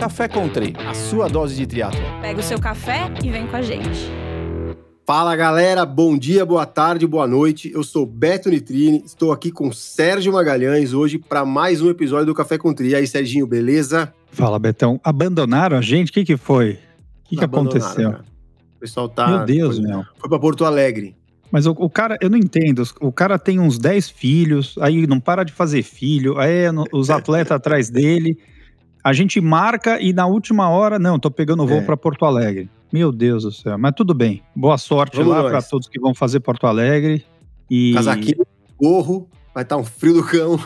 Café Country, a sua dose de triatlo. Pega o seu café e vem com a gente. Fala galera, bom dia, boa tarde, boa noite. Eu sou Beto Nitrini, estou aqui com Sérgio Magalhães hoje para mais um episódio do Café com Tri. E aí, Serginho, beleza? Fala, Betão. Abandonaram a gente? O que, que foi? O que, que aconteceu? Cara. O pessoal tá. Meu Deus, foi, meu. Foi para Porto Alegre. Mas o, o, cara, eu não entendo. O cara tem uns 10 filhos, aí não para de fazer filho, aí é os atletas atrás dele. A gente marca e na última hora, não, tô pegando voo é. para Porto Alegre. Meu Deus do céu. Mas tudo bem. Boa sorte Vamos lá para todos que vão fazer Porto Alegre. E... Casaquinho, gorro, vai estar tá um frio do cão.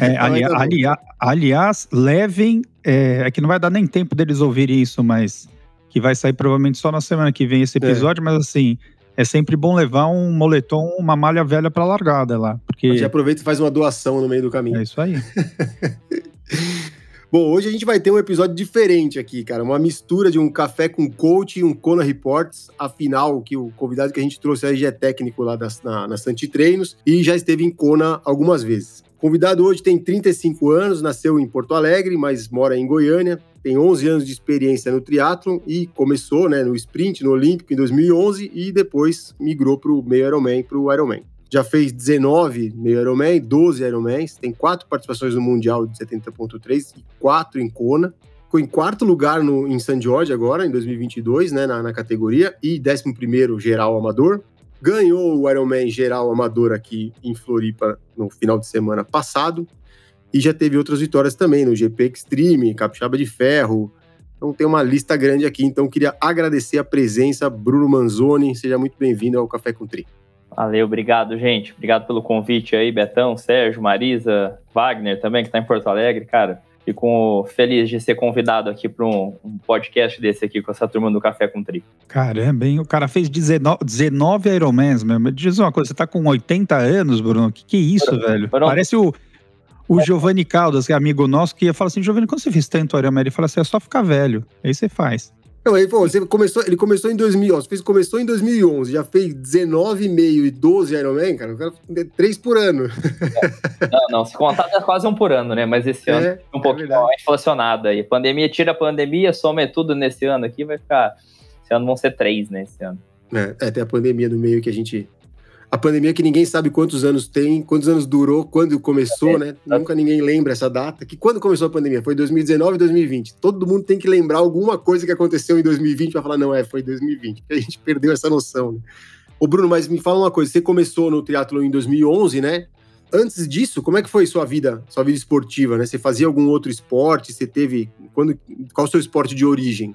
É, ali, ali, aliás, levem. É, é, que não vai dar nem tempo deles ouvirem isso, mas que vai sair provavelmente só na semana que vem esse é. episódio, é. mas assim, é sempre bom levar um moletom, uma malha velha para largada lá. Porque... A gente aproveita e faz uma doação no meio do caminho. É isso aí. Bom, hoje a gente vai ter um episódio diferente aqui, cara. Uma mistura de um café com coach e um Kona Reports. Afinal, que o convidado que a gente trouxe já é técnico lá das, na, na Santi Treinos e já esteve em Kona algumas vezes. O convidado hoje tem 35 anos, nasceu em Porto Alegre, mas mora em Goiânia. Tem 11 anos de experiência no triatlon e começou né, no sprint, no Olímpico, em 2011 e depois migrou para o meio Ironman, para o Ironman já fez 19 meio Ironman, 12 Ironmans, tem quatro participações no Mundial de 70.3 e quatro em Kona. Ficou em quarto lugar no, em San Jorge agora, em 2022, né, na, na categoria, e 11 primeiro geral amador. Ganhou o Ironman geral amador aqui em Floripa no final de semana passado. E já teve outras vitórias também no GP Extreme, Capixaba de Ferro. Então tem uma lista grande aqui. Então queria agradecer a presença, Bruno Manzoni. Seja muito bem-vindo ao Café com Tri. Valeu, obrigado, gente. Obrigado pelo convite aí, Betão, Sérgio, Marisa, Wagner também, que está em Porto Alegre, cara. Fico feliz de ser convidado aqui para um, um, podcast desse aqui com essa turma do Café com Tri. Caramba, hein? O cara fez 19, 19 Ironmans mesmo. Diz uma coisa, você tá com 80 anos, Bruno? Que, que é isso, Bruno, velho? Bruno. Parece o, o Giovanni Caldas, que é amigo nosso, que ia falar assim: Giovanni, quando você fez tanto Ironman? Ele fala assim: é só ficar velho. Aí você faz. Não, ele, pô, você começou, ele começou em 2000, ó, fez, começou em 2011, já fez 19,5 e 12 Ironman, cara, cara três por ano. É. Não, não, se contar é quase um por ano, né? Mas esse ano é, um pouquinho é mais inflacionado aí. Pandemia, tira a pandemia, soma tudo nesse ano aqui, vai ficar. Esse ano vão ser três, né? Esse ano. É, é, tem a pandemia no meio que a gente a pandemia que ninguém sabe quantos anos tem, quantos anos durou, quando começou, né? Nunca ninguém lembra essa data. Que quando começou a pandemia? Foi 2019 e 2020. Todo mundo tem que lembrar alguma coisa que aconteceu em 2020 para falar, não, é, foi 2020. A gente perdeu essa noção. Né? Ô, Bruno, mas me fala uma coisa. Você começou no triatlo em 2011, né? Antes disso, como é que foi sua vida, sua vida esportiva, né? Você fazia algum outro esporte? Você teve quando qual o seu esporte de origem?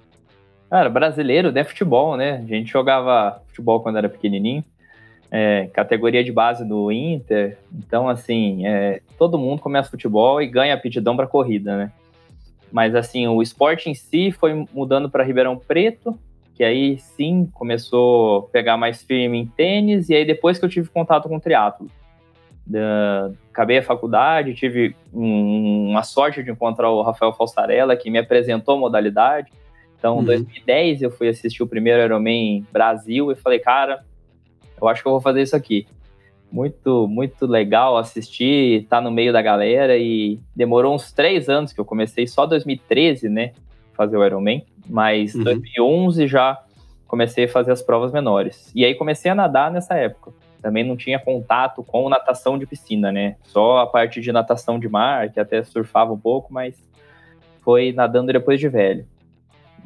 Cara, brasileiro, né? Futebol, né? A gente jogava futebol quando era pequenininho é, categoria de base do Inter. Então, assim, é, todo mundo começa futebol e ganha aptidão para corrida, né? Mas, assim, o esporte em si foi mudando para Ribeirão Preto, que aí sim começou a pegar mais firme em tênis, e aí depois que eu tive contato com o triatlo. acabei a faculdade, tive um, uma sorte de encontrar o Rafael Falsarella, que me apresentou a modalidade. Então, em uhum. 2010, eu fui assistir o primeiro Ironman Brasil e falei, cara, eu acho que eu vou fazer isso aqui. Muito, muito legal assistir, estar tá no meio da galera e demorou uns três anos que eu comecei, só 2013, né, fazer o Ironman, mas uhum. 2011 já comecei a fazer as provas menores. E aí comecei a nadar nessa época. Também não tinha contato com natação de piscina, né? Só a parte de natação de mar, que até surfava um pouco, mas foi nadando depois de velho.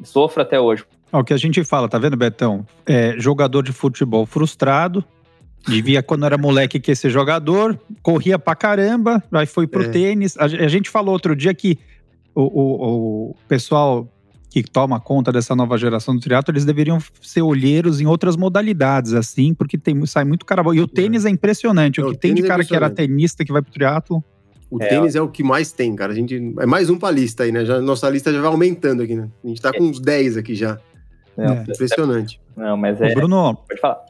Sofro até hoje o que a gente fala, tá vendo, Betão? É, jogador de futebol frustrado, devia, quando era moleque, quer ser jogador, corria pra caramba, aí foi pro é. tênis. A, a, gente falou outro dia que o, o, o, pessoal que toma conta dessa nova geração do triatlo, eles deveriam ser olheiros em outras modalidades, assim, porque tem, sai muito cara bom. E o é. tênis é, é impressionante. O que tem de é cara que era tenista que vai pro triatlo. O é, tênis é o que mais tem, cara. A gente é mais um pra lista aí, né? Já, nossa lista já vai aumentando aqui, né? A gente tá com uns 10 aqui já. É. Impressionante. Não, mas é. Ô Bruno, pode falar.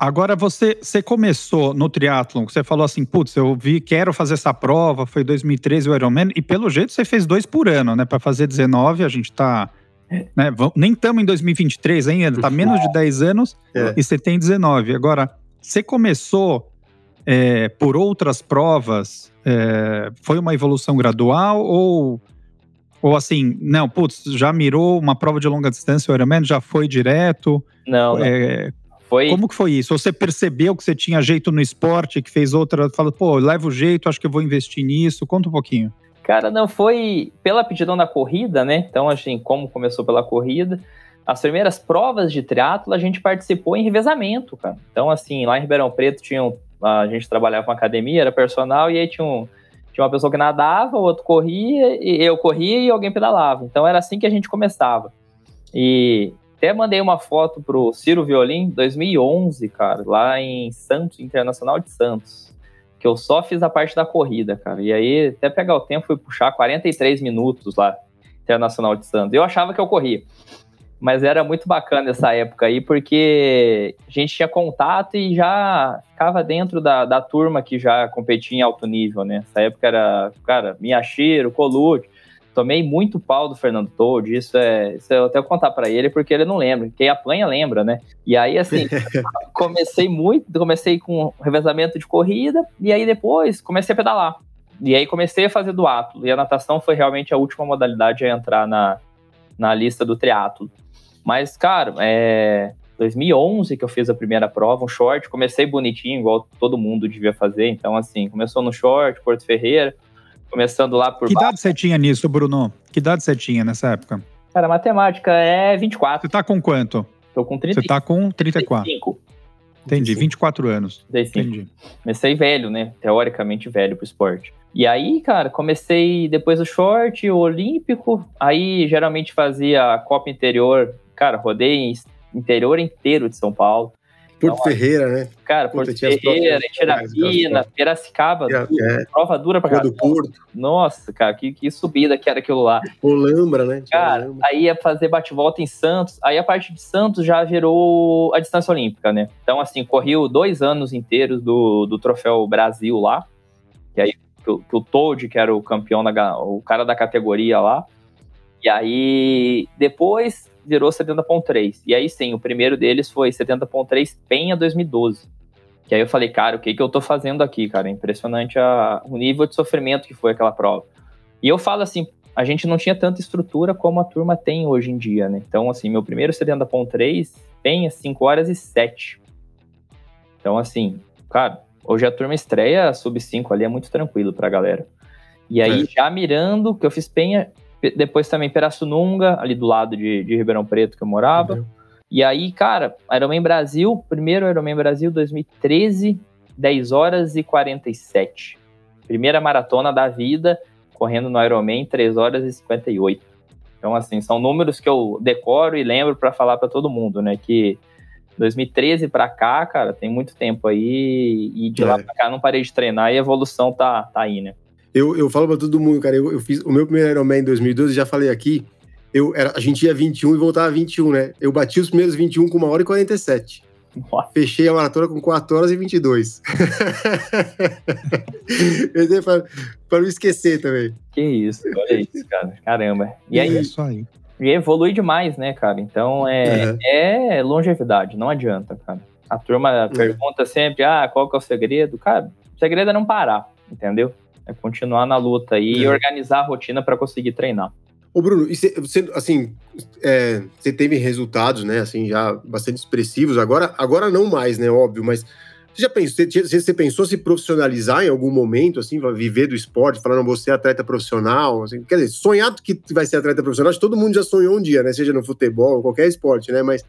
Agora você, você começou no triatlon, você falou assim, putz, eu vi, quero fazer essa prova, foi 2013 o Ironman, e pelo jeito você fez dois por ano, né? Para fazer 19, a gente tá. Né, nem estamos em 2023 ainda, tá menos de 10 anos é. e você tem 19. Agora, você começou é, por outras provas, é, foi uma evolução gradual ou Ou assim, não, putz, já mirou uma prova de longa distância, o Ironman já foi direto? Não, não. É, Foi, Como que foi isso? Você percebeu que você tinha jeito no esporte, que fez outra, falou, pô, leva o jeito, acho que eu vou investir nisso. Conta um pouquinho. Cara, não, foi pela aptidão da corrida, né? Então, assim, como começou pela corrida, as primeiras provas de triatlo a gente participou em revezamento, cara. Então, assim, lá em Ribeirão Preto tinha um, a gente trabalhava com academia, era personal, e aí tinha, um, tinha uma pessoa que nadava, o outro corria, e eu corria e alguém pedalava. Então, era assim que a gente começava. E até mandei uma foto pro Ciro Violim, 2011, cara, lá em Santos, Internacional de Santos que eu só fiz a parte da corrida, cara. E aí, até pegar o tempo, fui puxar 43 minutos lá, Internacional de Santos. Eu achava que eu corria. Mas era muito bacana essa época aí, porque a gente tinha contato e já ficava dentro da, da turma que já competia em alto nível, né? Essa época era, cara, Miyashiro, Colucci. Tomei muito pau do Fernando Todd, isso é. Isso eu até vou contar para ele, porque ele não lembra. Quem apanha lembra, né? E aí, assim, comecei muito, comecei com revezamento de corrida, e aí depois comecei a pedalar. E aí comecei a fazer duatlo. E a natação foi realmente a última modalidade a entrar na, na lista do triatlo. Mas, cara, é 2011 que eu fiz a primeira prova, um short. Comecei bonitinho, igual todo mundo devia fazer. Então, assim, começou no short, Porto Ferreira, começando lá por Que baixo. idade você tinha nisso, Bruno? Que idade você tinha nessa época? Cara, matemática é 24. Você tá com quanto? Tô com 30, Você tá com 34. 35. Entendi, 24 anos. 35. Entendi. Comecei velho, né? Teoricamente velho pro esporte. E aí, cara, comecei depois do short, o olímpico. Aí, geralmente fazia a Copa Interior. Cara, rodei interior inteiro de São Paulo. Porto Então, Ferreira, né? Cara, Porto Ferreira, Tirapina, Piracicaba, dura, é. prova dura pra caramba. do Porto, Nossa, cara, que, que subida que era aquilo lá. Olambra, né? Cara, Olambra. aí ia fazer bate-volta em Santos. Aí a parte de Santos já virou a distância olímpica, né? Então, assim, correu dois anos inteiros do, do Troféu Brasil lá. Que aí que, o- que o Toad, que era o campeão, da, o cara da categoria lá. E aí, depois virou 70.3. E aí sim, o primeiro deles foi 70.3 Penha 2012. Que aí eu falei, cara, o que, que eu tô fazendo aqui, cara? Impressionante a- o nível de sofrimento que foi aquela prova. E eu falo assim, a gente não tinha tanta estrutura como a turma tem hoje em dia, né? Então, assim, meu primeiro 70.3 Penha 5 horas e 7. Então, assim, cara, hoje a turma estreia sub 5 ali é muito tranquilo pra galera. E aí, É. já mirando, que eu fiz Penha, pe- depois também Pirassununga, ali do lado de, de Ribeirão Preto que eu morava. Entendeu? E aí, cara, Ironman Brasil, primeiro Ironman Brasil 2013, 10 horas e 47. Primeira maratona da vida, correndo no Ironman 3 horas e 58. Então, assim, são números que eu decoro e lembro pra falar pra todo mundo, né? Que 2013 pra cá, cara, tem muito tempo aí e de lá É. pra cá não parei de treinar e a evolução tá, tá aí, né? Eu, eu falo pra todo mundo, cara. Eu, eu fiz o meu primeiro Ironman em 2012, já falei aqui. Eu era, a gente ia 21 e voltava a 21, né? Eu bati os primeiros 21 com 1 hora e 47. Nossa. Fechei a maratona com 4 horas e 22. Eu dei pra, pra não esquecer também. Que isso, olha isso, cara. Caramba. E É aí, isso aí. E evolui demais, né, cara? Então é, Uhum. é longevidade, não adianta, cara. A turma pergunta sempre, ah, qual que é o segredo? Cara, o segredo é não parar, entendeu? É continuar na luta e É. organizar a rotina para conseguir treinar. Ô, Bruno, e cê- você, assim, é, você teve resultados, né, assim, já bastante expressivos. Agora, agora não mais, né, óbvio, mas você já pensou, você, pensou se profissionalizar em algum momento, assim, viver do esporte, falando, você é atleta profissional, assim, quer dizer, sonhar que vai ser atleta profissional, todo mundo já sonhou um dia, né, seja no futebol, qualquer esporte, né, mas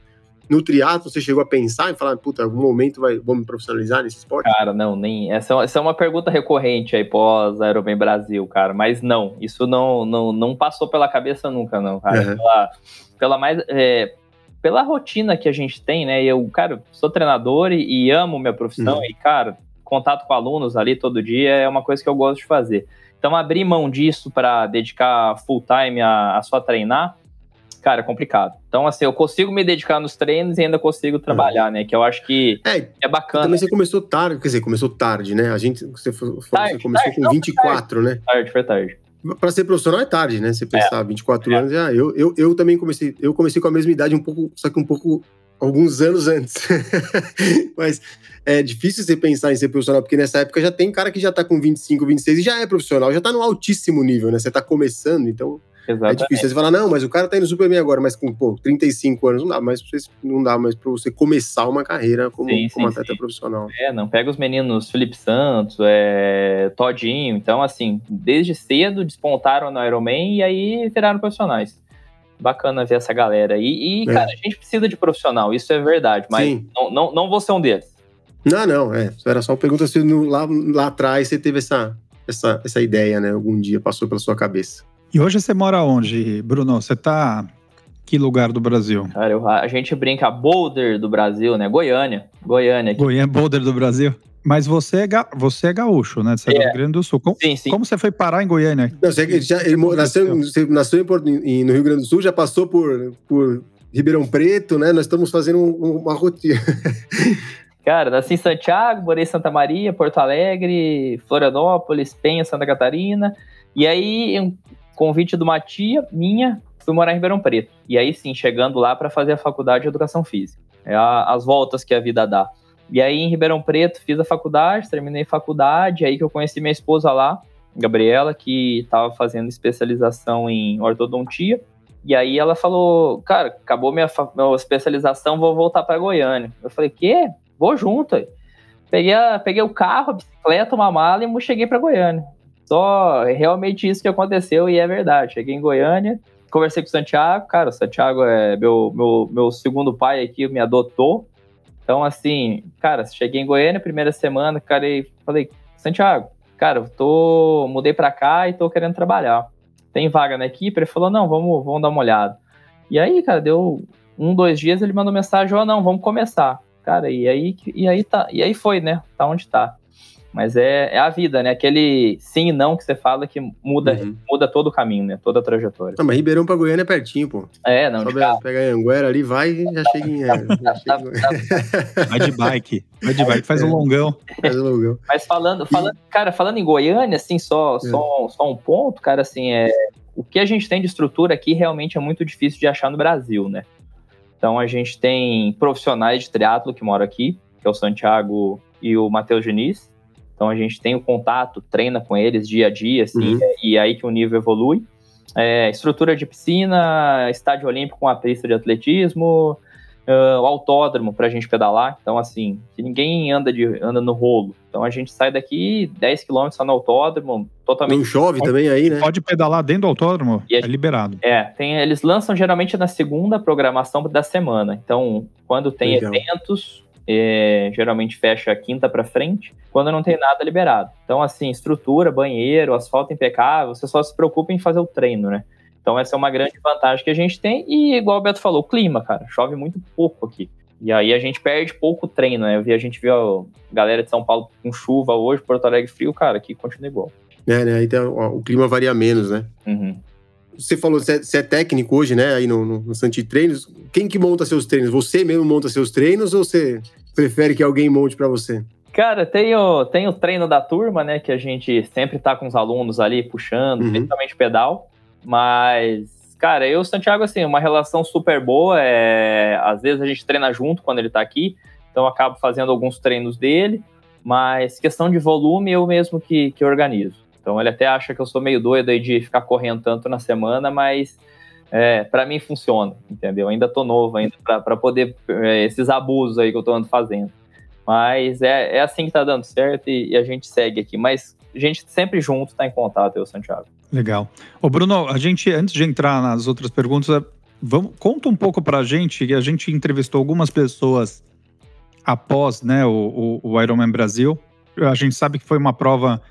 no triatlo você chegou a pensar em falar, puta, algum momento vai, vou me profissionalizar nesse esporte? Cara, não, nem. Essa, essa é uma pergunta recorrente aí pós Ironman Brasil, cara. Mas não, isso não, não, não passou pela cabeça nunca, não, cara. Uhum. Pela, pela mais. é, pela rotina que a gente tem, né? Eu, cara, sou treinador e, e amo minha profissão, Uhum. e, cara, contato com alunos ali todo dia é uma coisa que eu gosto de fazer. Então, abrir mão disso para dedicar full time a, a só treinar, cara, é complicado. Então, assim, eu consigo me dedicar nos treinos e ainda consigo trabalhar, né? Que eu acho que É, é bacana. também você começou tarde, quer dizer, começou tarde, né, a gente, você, falou- você Tarde, começou tarde, com não, 24, né? Tarde, foi tarde. Pra ser profissional é tarde, né? Você pensar 24 É. anos, ah, eu, eu, eu também comecei, eu comecei com a mesma idade um pouco, só que um pouco alguns anos antes. Mas é difícil você pensar em ser profissional, porque nessa época já tem cara que já tá com 25, 26 e já é profissional, já tá no altíssimo nível, né? Você tá começando, então Exatamente. É difícil. Você fala, não, mas o cara tá indo super bem agora, mas com pô, 35 anos não dá mais pra você, não dá mais pra você começar uma carreira como, Sim, como sim, atleta sim. profissional. É, não pega os meninos Felipe Santos, é, Todinho, então assim, desde cedo despontaram no Ironman e aí viraram profissionais. Bacana ver essa galera. E, e É. cara, a gente precisa de profissional, isso é verdade, mas não, não, não vou ser um deles. Não, não, é. Era só uma pergunta se lá, lá atrás você teve essa, essa, essa ideia, né? Algum dia passou pela sua cabeça. E hoje você mora onde, Bruno? Você tá que lugar do Brasil? Cara, eu- a gente brinca Boulder do Brasil, né? Goiânia. Goiânia. aqui. Goiânia, Boulder do Brasil. Mas você é, ga- você é gaúcho, né? Você é do É. Rio Grande do Sul. Como, Sim, sim. como você foi parar em Goiânia? Não, você, ele já, ele nasceu, você nasceu em no Rio Grande do Sul, já passou por, por Ribeirão Preto, né? Nós estamos fazendo um- uma rotina. Cara, nasci em Santiago, morei em Santa Maria, Porto Alegre, Florianópolis, Penha, Santa Catarina. E aí, convite de uma tia minha, fui morar em Ribeirão Preto. E aí sim, chegando lá para fazer a faculdade de Educação Física. É a- as voltas que a vida dá. E aí, em Ribeirão Preto, fiz a faculdade, terminei a faculdade, aí que eu conheci minha esposa lá, Gabriela, que estava fazendo especialização em ortodontia. E aí ela falou, cara, acabou minha, minha especialização, vou voltar para Goiânia. Eu falei, quê? Vou junto. Peguei, a- peguei o carro, a bicicleta, uma mala e cheguei para Goiânia. Só realmente isso que aconteceu e é verdade. Cheguei em Goiânia, conversei com o Santiago, cara, o Santiago é meu, meu, meu segundo pai aqui, me adotou. Então, assim, cara, cheguei em Goiânia, primeira semana, cara, e falei, Santiago, cara, eu tô, mudei pra cá e tô querendo trabalhar. Tem vaga na equipe? Ele falou, não, vamos, vamos dar uma olhada. E aí, cara, deu um, dois dias, ele mandou mensagem, ó, não, vamos começar. Cara, e aí, e aí tá, e aí foi, né? Tá onde tá. Mas é, é a vida, né? Aquele sim e não que você fala que muda, Uhum. muda todo o caminho, né? Toda a trajetória. Não, mas Ribeirão pra Goiânia é pertinho, pô. É, não, de Sobe, carro. pega a Anguera ali, vai e já chega em. é, já chega em- Vai de bike. Vai de bike, faz um É. longão. faz o logão. Mas falando, falando, cara, falando em Goiânia, assim, só, só, só um ponto, cara, assim, é o que a gente tem de estrutura aqui realmente é muito difícil de achar no Brasil, né? Então a gente tem profissionais de triatlo que moram aqui, que é o Santiago e o Matheus Diniz. Então a gente tem o contato, treina com eles dia a dia, assim, Uhum. e é aí que o nível evolui. É, estrutura de piscina, estádio olímpico com a pista de atletismo, o autódromo para a gente pedalar. Então, assim, que ninguém anda, de, anda no rolo. Então a gente sai daqui 10 km só no autódromo, totalmente. Não chove também aí, né? Pode pedalar dentro do autódromo, E a é liberado. É, tem, eles lançam geralmente na segunda programação da semana. Então, quando tem Legal. eventos, é, geralmente fecha a quinta para frente. Quando não tem nada, liberado. Então, assim, estrutura, banheiro, asfalto impecável, você só se preocupa em fazer o treino, né? Então, essa é uma grande vantagem que a gente tem. E, igual o Beto falou, o clima, cara, chove muito pouco aqui. E aí a gente perde pouco treino, né? Eu vi, a gente viu a galera de São Paulo com chuva hoje, Porto Alegre frio, cara, aqui continua igual. É, né? Aí tem, ó, o clima varia menos, né? Uhum. Você falou, você é, você é técnico hoje, né? Aí no, no, no Santi Treinos. Quem que monta seus treinos? Você mesmo monta seus treinos ou você prefere que alguém monte pra você? Cara, tem o, tem o treino da turma, né? Que a gente sempre tá com os alunos ali puxando, Uhum. principalmente pedal. Mas, cara, eu e o Santiago, assim, uma relação super boa. É... Às vezes a gente treina junto quando ele tá aqui, então eu acabo fazendo alguns treinos dele. Mas questão de volume, eu mesmo que, que organizo. Então ele até acha que eu sou meio doido aí de ficar correndo tanto na semana, mas é, para mim funciona, entendeu? Ainda tô novo ainda para poder é, esses abusos aí que eu tô andando fazendo. Mas é, é assim que tá dando certo e, e a gente segue aqui. Mas a gente sempre junto tá em contato, eu, Santiago. Legal. Ô, Bruno, a gente, antes de entrar nas outras perguntas, é, vamos, conta um pouco pra gente, que a gente entrevistou algumas pessoas após né, o, o, o Ironman Brasil. A gente sabe que foi uma prova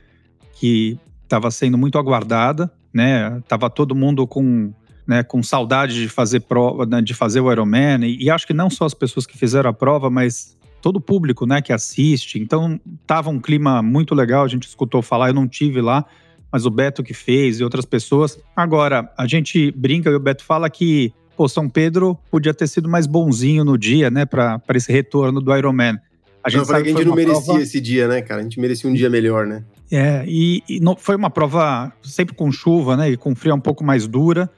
que estava sendo muito aguardada, né? Tava todo mundo com, né, com saudade de fazer prova, né, de fazer o Ironman, e, e acho que não só as pessoas que fizeram a prova, mas todo o público, né, que assiste. Então, tava um clima muito legal, a gente escutou falar, eu não tive lá, mas o Beto que fez e outras pessoas. Agora, a gente brinca e o Beto fala que, pô, São Pedro podia ter sido mais bonzinho no dia, né, para esse retorno do Ironman. A Eu falei que a gente não merecia prova- esse dia, né, cara? A gente merecia um dia melhor, né? É, e, e não- foi uma prova sempre com chuva, né? E com frio um pouco mais dura.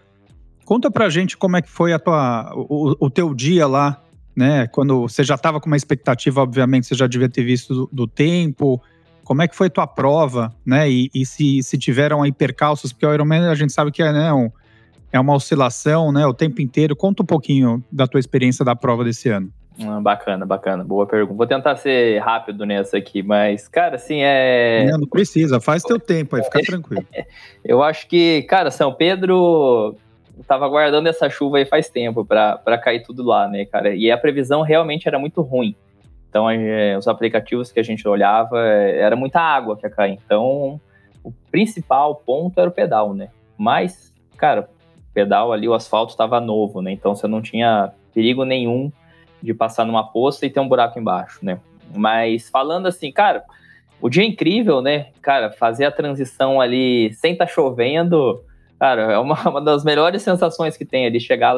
Conta pra gente como é que foi a tua, o, o teu dia lá, né? Quando você já estava com uma expectativa, obviamente, você já devia ter visto do, do tempo. Como é que foi tua prova, né? E, e se, se tiveram aí percalços, porque o Ironman a gente sabe que é, né, um- é uma oscilação, né, o tempo inteiro. Conta um pouquinho da tua experiência da prova desse ano. Ah, bacana, bacana. Boa pergunta. Vou tentar ser rápido nessa aqui, mas, cara, assim, é. Não, não precisa, faz teu tempo aí, fica tranquilo. Eu acho que, cara, São Pedro tava guardando essa chuva aí faz tempo para cair tudo lá, né, cara? E a previsão realmente era muito ruim. Então, é, os aplicativos que a gente olhava, é, era muita água que ia cair. Então, o principal ponto era o pedal, né? Mas, cara, o pedal ali, o asfalto estava novo, né? Então, você não tinha perigo nenhum de passar numa poça e ter um buraco embaixo, né? Mas, falando assim, cara, o dia é incrível, né? Cara, fazer a transição ali sem tá chovendo, cara, é uma, uma das melhores sensações que tem ali, chegar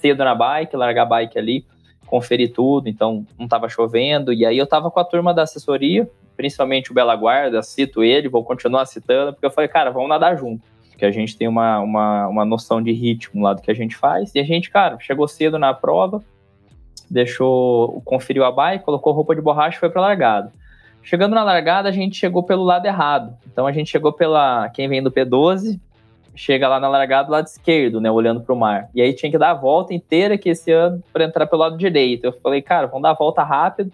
cedo na bike, largar a bike ali, conferir tudo, então não estava chovendo, e aí eu estava com a turma da assessoria, principalmente o Bela Guarda, cito ele, vou continuar citando, porque eu falei, cara, vamos nadar junto, porque a gente tem uma, uma, uma noção de ritmo lá do que a gente faz, e a gente, cara, chegou cedo na prova, deixou, conferiu a bike, colocou roupa de borracha e foi para largada. Chegando na largada, a gente chegou pelo lado errado. Então a gente chegou pela quem vem do P12, chega lá na largada do lado esquerdo, né, olhando para o mar. E aí tinha que dar a volta inteira que esse ano para entrar pelo lado direito. Eu falei, cara, vamos dar a volta rápido.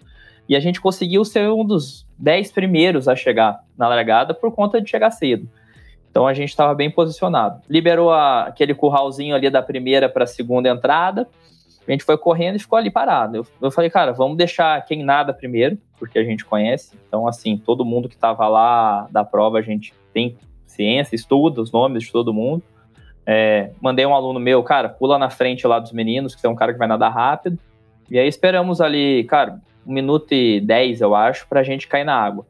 E a gente conseguiu ser um dos dez primeiros a chegar na largada por conta de chegar cedo. Então a gente estava bem posicionado. Liberou a, aquele curralzinho ali da primeira para a segunda entrada. A gente foi correndo e ficou ali parado. Eu, eu falei, cara, vamos deixar quem nada primeiro, porque a gente conhece. Então, assim, todo mundo que estava lá da prova, a gente tem ciência, estuda os nomes de todo mundo. É, mandei um aluno meu, cara, pula na frente lá dos meninos, que é um cara que vai nadar rápido. E aí esperamos ali, cara, um minuto e dez, eu acho, pra gente cair na água.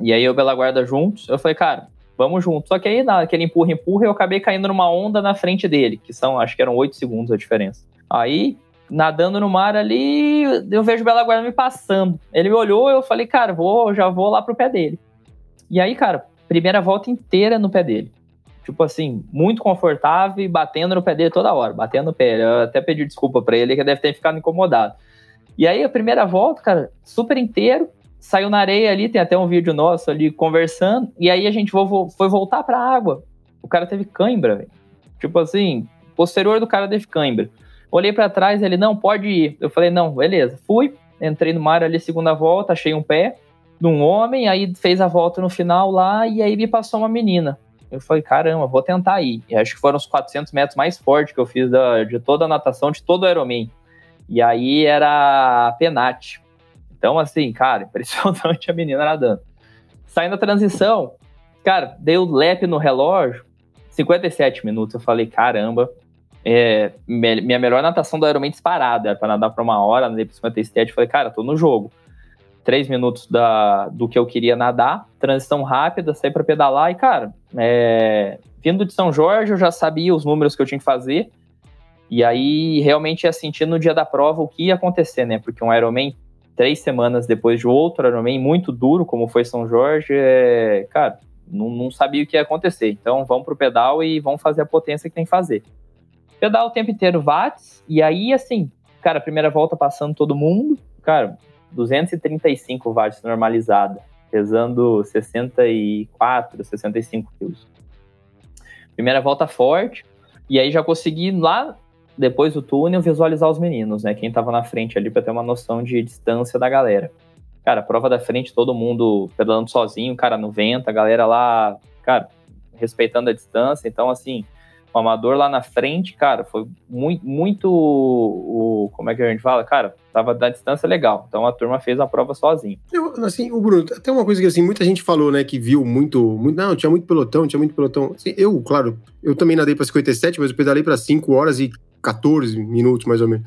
E aí eu Bela Guarda juntos, eu falei, cara, vamos juntos. Só que aí, naquele empurra, empurra, eu acabei caindo numa onda na frente dele, que são, acho que eram oito segundos a diferença. Aí, nadando no mar ali, eu vejo o Bela Guarda me passando. Ele me olhou, eu falei, cara, vou, já vou lá pro pé dele. E aí, cara, primeira volta inteira no pé dele. Tipo assim, muito confortável e batendo no pé dele toda hora, batendo no pé. Eu até pedi desculpa para ele, que deve ter ficado incomodado. E aí, a primeira volta, cara, super inteiro, saiu na areia ali, tem até um vídeo nosso ali conversando, e aí a gente foi voltar pra água. O cara teve cãibra, velho. Tipo assim, posterior do cara teve cãibra. Olhei para trás, ele, não, pode ir. Eu falei, não, beleza. Fui, entrei no mar ali, segunda volta, achei um pé, de um homem, aí fez a volta no final lá e aí me passou uma menina. Eu falei, caramba, vou tentar ir. E acho que foram os 400 metros mais fortes que eu fiz da, de toda a natação, de todo o Ironman. E aí era Penate. Então, assim, cara, impressionante a menina nadando. Saindo da transição, cara, dei o lap no relógio, 57 minutos. Eu falei, caramba, é, minha melhor natação do Ironman disparada. Era pra nadar pra uma hora, nadei pra 57. Falei, cara, tô no jogo três minutos da, do que eu queria nadar, transição rápida, saí para pedalar e, cara, é, vindo de São Jorge, eu já sabia os números que eu tinha que fazer, e aí realmente ia sentir no dia da prova o que ia acontecer, né? Porque um Ironman, três semanas depois de outro Ironman muito duro, como foi São Jorge, é, cara, não, não sabia o que ia acontecer. Então vamos pro pedal e vamos fazer a potência que tem que fazer. Pedal o tempo inteiro watts, e aí assim, cara, primeira volta passando todo mundo, cara, 235 watts normalizada, pesando 64, 65 quilos. Primeira volta forte, e aí já consegui lá depois do túnel visualizar os meninos, né? Quem tava na frente ali para ter uma noção de distância da galera. Cara, prova da frente, todo mundo pedalando sozinho, cara no vento, a galera lá, cara, respeitando a distância. Então, assim, o amador lá na frente, cara, foi muito, muito o, como é que a gente fala? Cara, tava da distância legal. Então a turma fez a prova sozinho. Eu, assim, o Bruno, tem uma coisa que assim, muita gente falou, né, que viu muito, muito não, tinha muito pelotão, tinha muito pelotão. Assim, eu, claro, eu também nadei para 57, mas eu pedalei para 5 horas e 14 minutos mais ou menos.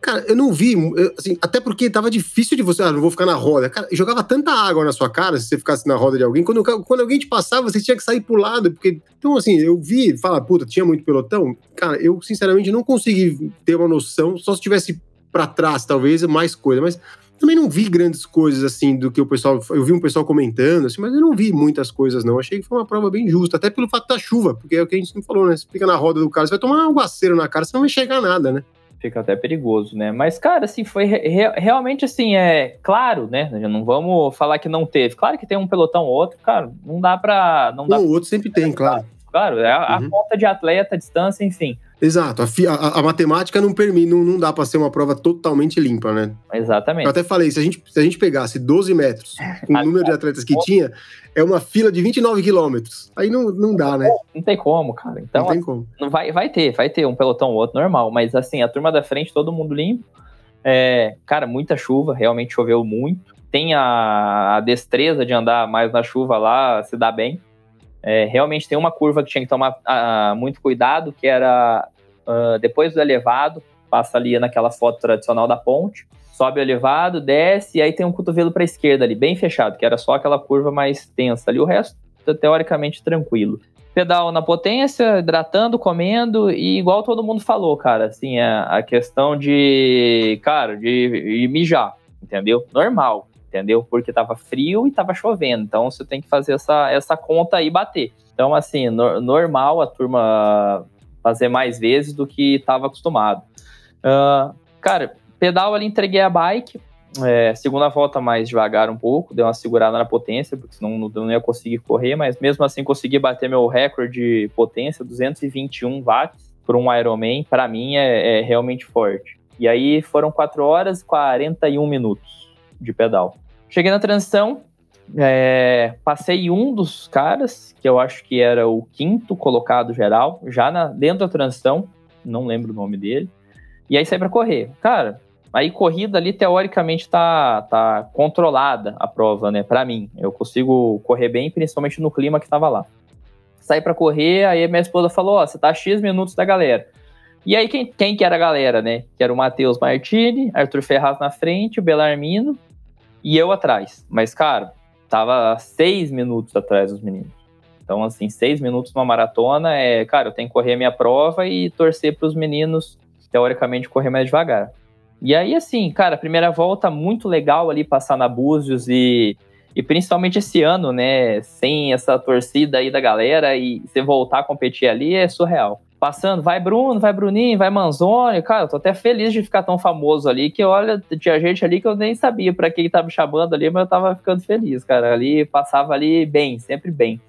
Cara, eu não vi, assim, até porque tava difícil de você, ah, não vou ficar na roda. Cara, jogava tanta água na sua cara se você ficasse na roda de alguém. Quando, quando alguém te passava, você tinha que sair pro lado, porque. Então, assim, eu vi, fala, puta, tinha muito pelotão. Cara, eu sinceramente não consegui ter uma noção, só se tivesse para trás, talvez, mais coisa, mas também não vi grandes coisas assim do que o pessoal. Eu vi um pessoal comentando, assim, mas eu não vi muitas coisas, não. Achei que foi uma prova bem justa, até pelo fato da chuva, porque é o que a gente sempre falou, né? Você fica na roda do cara, você vai tomar um aguaceiro na cara, você não vai enxergar nada, né? Fica até perigoso, né? Mas, cara, assim, foi re realmente assim, é claro, né? Não vamos falar que não teve. Claro que tem um pelotão ou outro, cara, não dá pra. Não dá um outro sempre tem, claro. Claro, é a, Uhum. a conta de atleta, distância, enfim. Exato. A, a- a matemática não permite, não, não dá pra ser uma prova totalmente limpa, né? Eu Exatamente. até falei, se a gente, se a gente pegasse 12 metros, com o número de atletas que tinha, é uma fila de 29 quilômetros. Aí não, não dá, né? Não tem como, cara. Então, não tem como. Não vai, vai ter, vai ter um pelotão ou outro normal, mas assim, a turma da frente, todo mundo limpo. É, cara, muita chuva, realmente choveu muito. Tem a, a destreza de andar mais na chuva lá, se dá bem. É, realmente tem uma curva que tinha que tomar ah, muito cuidado, que era ah, depois do elevado, passa ali naquela foto tradicional da ponte, sobe o elevado, desce, e aí tem um cotovelo para a esquerda ali, bem fechado, que era só aquela curva mais tensa ali. O resto, teoricamente, tranquilo pedal na potência, hidratando, comendo, e igual todo mundo falou, cara, assim, a, a questão de, cara, de, de mijar, entendeu? Normal, entendeu? Porque tava frio e tava chovendo, então você tem que fazer essa, essa conta aí bater. Então, assim, no- normal a turma fazer mais vezes do que tava acostumado. Ah, cara, pedal ali, entreguei a bike, é, segunda volta mais devagar um pouco, deu uma segurada na potência, porque senão não, não ia conseguir correr, mas mesmo assim consegui bater meu recorde de potência, 221 watts por um Ironman, para mim é, é realmente forte. E aí foram 4 horas e 41 minutos de pedal. Cheguei na transição, é, passei um dos caras, que eu acho que era o quinto colocado geral, já na, dentro da transição, não lembro o nome dele, e aí saí para correr. Cara, Aí corrida ali, teoricamente, tá, tá controlada a prova, né? Pra mim. Eu consigo correr bem, principalmente no clima que tava lá. Saí pra correr, aí minha esposa falou, ó, você tá a X minutos da galera. E aí, quem, quem que era a galera, né? Que era o Matheus Martini, Arthur Ferraz na frente, o Belarmino e eu atrás. Mas, cara, tava seis minutos atrás dos meninos. Então, assim, seis minutos numa maratona é, cara, eu tenho que correr a minha prova e torcer pros meninos, teoricamente, correr mais devagar. E aí, assim, cara, primeira volta muito legal ali passar na Búzios e, e principalmente esse ano, né? Sem essa torcida aí da galera e você voltar a competir ali é surreal. Passando, vai Bruno, vai Bruninho, vai Manzoni, cara, eu tô até feliz de ficar tão famoso ali, que olha, tinha gente ali que eu nem sabia pra quem tava me chamando ali, mas eu tava ficando feliz, cara. Ali, passava ali bem, sempre bem.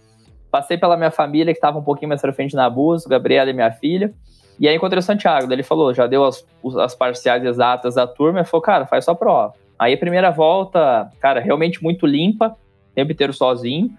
Passei pela minha família, que tava um pouquinho mais pra frente na Búzios, Gabriela e minha filha. E aí encontrei o Santiago, daí ele falou, já deu as, as parciais exatas da turma, ele falou, cara, faz sua prova. Aí a primeira volta, cara, realmente muito limpa, o tempo inteiro sozinho.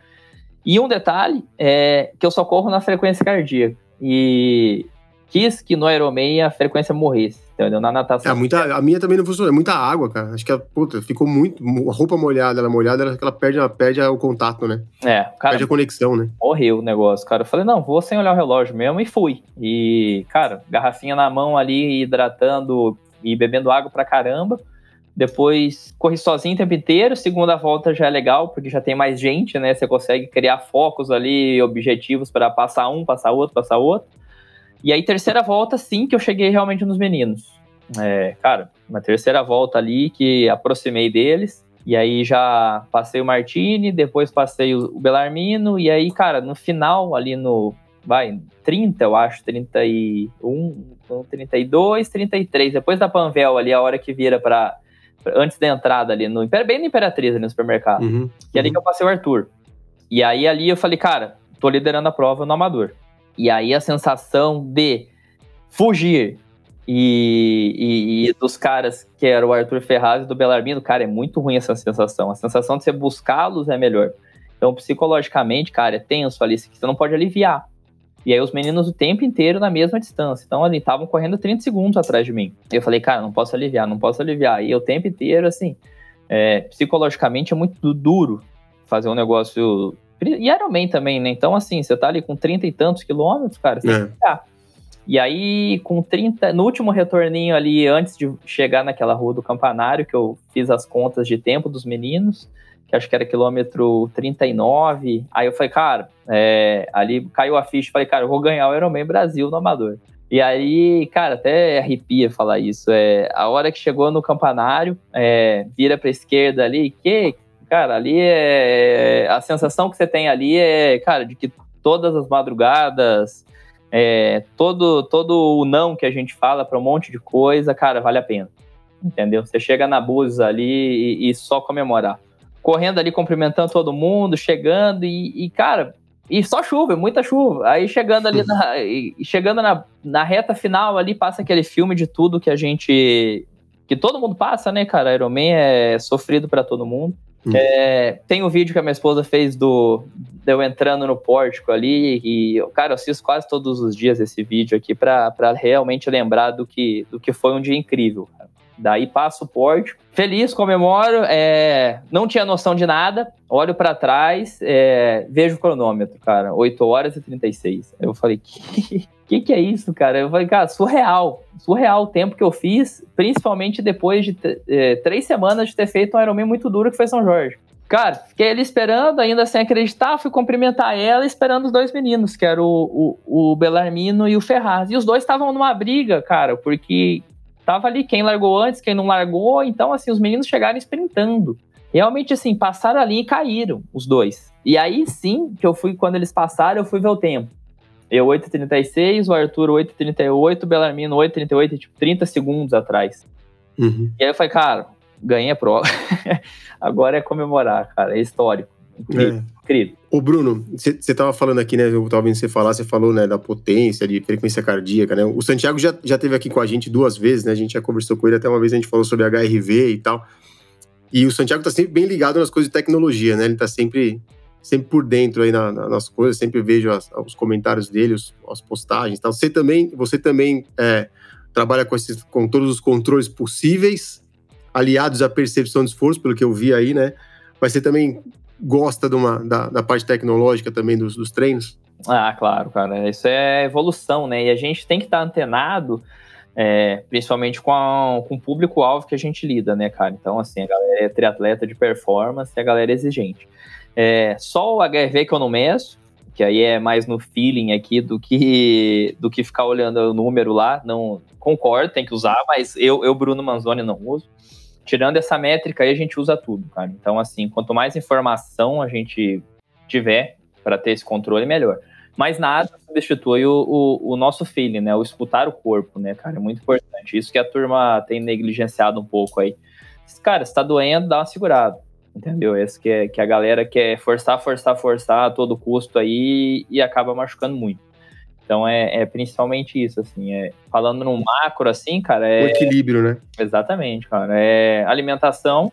E um detalhe é que eu só corro na frequência cardíaca. E quis que no Ironman a frequência morresse, entendeu? Na É, natação. muita, a minha também não funcionou. É muita água, cara. Acho que a puta, ficou muito. A roupa molhada, ela molhada, ela, ela perde, ela perde o contato, né? É, cara, Perde a conexão, né? morreu o negócio, cara. Eu falei, não, vou sem olhar o relógio mesmo e fui. E, cara, garrafinha na mão ali, hidratando e bebendo água pra caramba. Depois corri sozinho o tempo inteiro. Segunda volta já é legal, porque já tem mais gente, né? Você consegue criar focos ali, objetivos para passar um, passar outro, passar outro. E aí, terceira volta, sim, que eu cheguei realmente nos meninos. É, cara, na terceira volta ali que aproximei deles. E aí já passei o Martini, depois passei o Belarmino, e aí, cara, no final, ali no. Vai, 30, eu acho, 31, então 32, 33. Depois da Panvel ali, a hora que vira pra. Antes da entrada ali, no, bem no Imperatriz, ali no supermercado. Uhum. E ali que eu passei o Arthur. E aí ali eu falei, cara, tô liderando a prova no amador. E aí a sensação de fugir e, e- e dos caras que era o Arthur Ferraz e do Belarmino, cara, é muito ruim essa sensação. A sensação de você buscá-los é melhor. Então, psicologicamente, cara, é tenso ali, você não pode aliviar. E aí os meninos o tempo inteiro na mesma distância. Então, ali, estavam correndo 30 segundos atrás de mim. Eu falei, cara, não posso aliviar, não posso aliviar. E o tempo inteiro, assim, é, psicologicamente é muito du- duro fazer um negócio. E Ironman também, né? Então, assim, você tá ali com 30 e tantos quilômetros, cara, você É. tem que ficar. E aí, com 30, no último retorninho ali, antes de chegar naquela rua do campanário, que eu fiz as contas de tempo dos meninos, que acho que era quilômetro 39. Aí eu falei, cara, é, ali caiu a ficha, falei, cara, eu vou ganhar o Ironman Brasil no Amador. E aí, cara, até arrepia falar isso. É, a hora que chegou no campanário, é, vira pra esquerda ali, que, cara, ali é. A sensação que você tem ali é, cara, de que todas as madrugadas, é, todo, todo o não que a gente fala pra um monte de coisa, cara, vale a pena. Entendeu? Você chega na Búzios ali e, e só comemorar. Correndo ali, cumprimentando todo mundo, chegando e, e, cara, E só chuva, muita chuva. Aí chegando ali na, chegando na, na reta final ali, passa aquele filme de tudo que a gente. que todo mundo passa, né, cara? Iron Man é sofrido para todo mundo. Hum. É, tem um vídeo que a minha esposa fez do de eu entrando no pórtico ali e, cara, eu assisto quase todos os dias esse vídeo aqui para realmente lembrar do que, do que foi um dia incrível. Daí passo o pórtico, feliz, comemoro, é, não tinha noção de nada, olho para trás, é, vejo o cronômetro, cara, 8 horas e 36. Eu falei, que, que que é isso, cara? Eu falei, cara, surreal, surreal o tempo que eu fiz, principalmente depois de é, três semanas de ter feito um Ironman muito duro que foi São Jorge. Cara, fiquei ali esperando, ainda sem acreditar, fui cumprimentar ela, esperando os dois meninos, que eram o, o, o Belarmino e o Ferraz. E os dois estavam numa briga, cara, porque tava ali quem largou antes, quem não largou, então assim, os meninos chegaram sprintando. Realmente assim, passaram ali e caíram os dois. E aí sim, que eu fui quando eles passaram, eu fui ver o tempo. Eu 8:36, o Arthur 8:38, o Belarmino 8:38, tipo 30 segundos atrás. Uhum. E aí eu falei, cara, ganhei a prova. Agora é comemorar, cara, é histórico. Incrível. É. Incrível. Ô, Bruno, você estava falando aqui, né? Eu estava vendo você falar, você falou, né, da potência, de frequência cardíaca, né? O Santiago já, já teve aqui com a gente duas vezes, né? A gente já conversou com ele até uma vez, a gente falou sobre HRV e tal. E o Santiago está sempre bem ligado nas coisas de tecnologia, né? Ele está sempre, sempre por dentro aí na, na, nas coisas, sempre vejo as, os comentários dele, os, as postagens e tal. Você também, você também é, trabalha com, esses, com todos os controles possíveis, aliados à percepção de esforço, pelo que eu vi aí, né? Mas você também gosta de uma, da, da parte tecnológica também dos, dos treinos? Ah, claro, cara. Isso é evolução, né? E a gente tem que estar antenado, é, principalmente com, a, com o público-alvo que a gente lida, né, cara? Então, assim, a galera é triatleta de performance e a galera é exigente. É, só o HRV que eu não meço, que aí é mais no feeling aqui do que do que ficar olhando o número lá. Não concordo, tem que usar, mas eu, eu Bruno Manzoni, não uso tirando essa métrica aí, a gente usa tudo, cara. Então, assim, quanto mais informação a gente tiver para ter esse controle, melhor. Mas nada substitui o, o, o, nosso feeling, né? O escutar o corpo, né, cara? É muito importante. Isso que a turma tem negligenciado um pouco aí. Cara, se tá doendo, dá uma segurada. Entendeu? Esse que, é, que a galera quer forçar, forçar, forçar a todo custo aí e acaba machucando muito. Então é, é, principalmente isso, assim, é, falando no macro, assim, cara, é... O equilíbrio, né? Exatamente, cara, é alimentação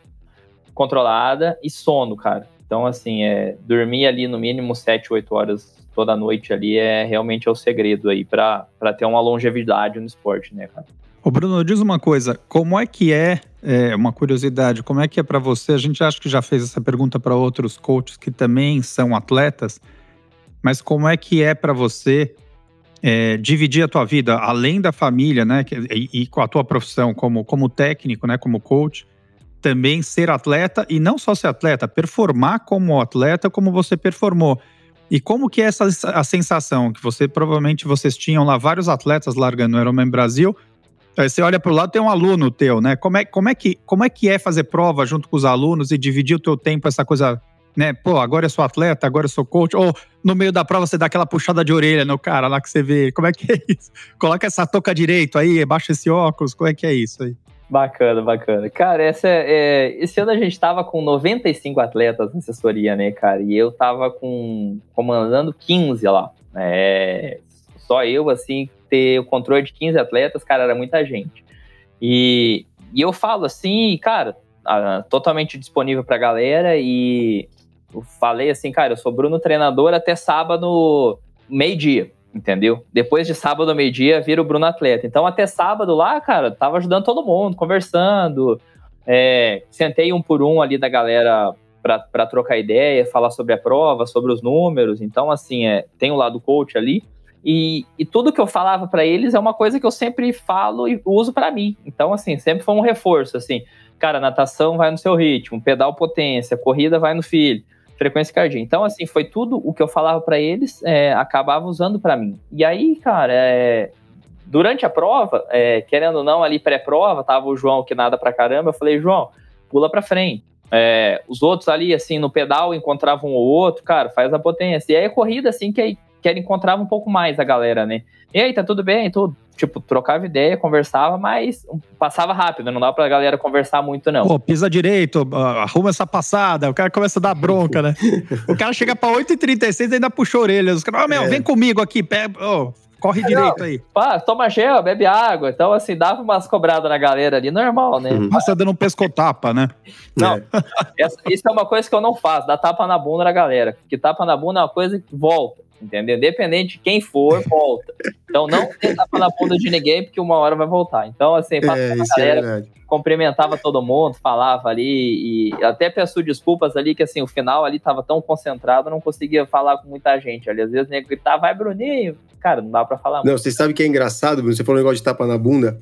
controlada e sono, cara. Então, assim, é dormir ali no mínimo 7, 8 horas toda noite ali é realmente é o segredo aí para ter uma longevidade no esporte, né, cara? Ô Bruno, diz uma coisa, como é que é, é uma curiosidade, como é que é para você? A gente acha que já fez essa pergunta para outros coaches que também são atletas, mas como é que é para você é, dividir a tua vida além da família, né, e, e, com a tua profissão como, como técnico, né, como coach, também ser atleta e não só ser atleta, performar como atleta, como você performou. E como que é essa a sensação que você provavelmente vocês tinham lá vários atletas largando o Ironman Brasil, aí você olha para o lado tem um aluno teu, né? Como é, como é que como é que é fazer prova junto com os alunos e dividir o teu tempo essa coisa né? Pô, agora eu sou atleta, agora eu sou coach. Ou no meio da prova você dá aquela puxada de orelha no cara lá que você vê. Como é que é isso? Coloca essa touca direito aí, baixa esse óculos. Como é que é isso aí? Bacana, bacana. Cara, essa é, é, esse ano a gente tava com 95 atletas na assessoria, né, cara? E eu tava com comandando 15 lá. É, só eu, assim, ter o controle de 15 atletas, cara, era muita gente. E, e eu falo assim, cara, totalmente disponível pra galera e eu falei assim, cara, eu sou Bruno treinador até sábado, meio-dia, entendeu? Depois de sábado, meio-dia, vira o Bruno atleta. Então, até sábado lá, cara, tava ajudando todo mundo, conversando. É, sentei um por um ali da galera para trocar ideia, falar sobre a prova, sobre os números. Então, assim, é, tem o lado coach ali. E, e tudo que eu falava para eles é uma coisa que eu sempre falo e uso para mim. Então, assim, sempre foi um reforço, assim. Cara, natação vai no seu ritmo, pedal potência, corrida vai no filho frequência cardíaca. Então, assim, foi tudo o que eu falava para eles, é, acabava usando para mim. E aí, cara, é, durante a prova, é, querendo ou não, ali pré-prova, tava o João que nada pra caramba, eu falei, João, pula pra frente. É, os outros ali, assim, no pedal, encontravam um ou outro, cara, faz a potência. E aí a corrida, assim, que aí que era encontrava um pouco mais a galera, né? E aí, tá tudo bem? Tudo. Tipo, trocava ideia, conversava, mas passava rápido, não dá pra galera conversar muito, não. Pô, pisa direito, arruma essa passada, o cara começa a dar bronca, né? o cara chega pra 8h36 e ainda puxa a orelha. Os caras, oh, meu, é. vem comigo aqui, pega. Oh, corre direito aí. Pá, toma gel, bebe água. Então, assim, dava umas cobradas na galera ali, normal, né? Uhum. Passa dando um pescotapa, né? Não, é. Essa, isso é uma coisa que eu não faço, dar tapa na bunda na galera. Porque tapa na bunda é uma coisa que volta, entendeu? Independente de quem for, volta. Então, não tem tapa na bunda de ninguém, porque uma hora vai voltar. Então, assim, é, a galera. É cumprimentava todo mundo, falava ali e até peço desculpas ali que assim, o final ali tava tão concentrado, não conseguia falar com muita gente ali. Às vezes nem gritava, vai Bruninho. Cara, não dá para falar Não, você sabe que é engraçado, Bruno, você falou um negócio de tapa na bunda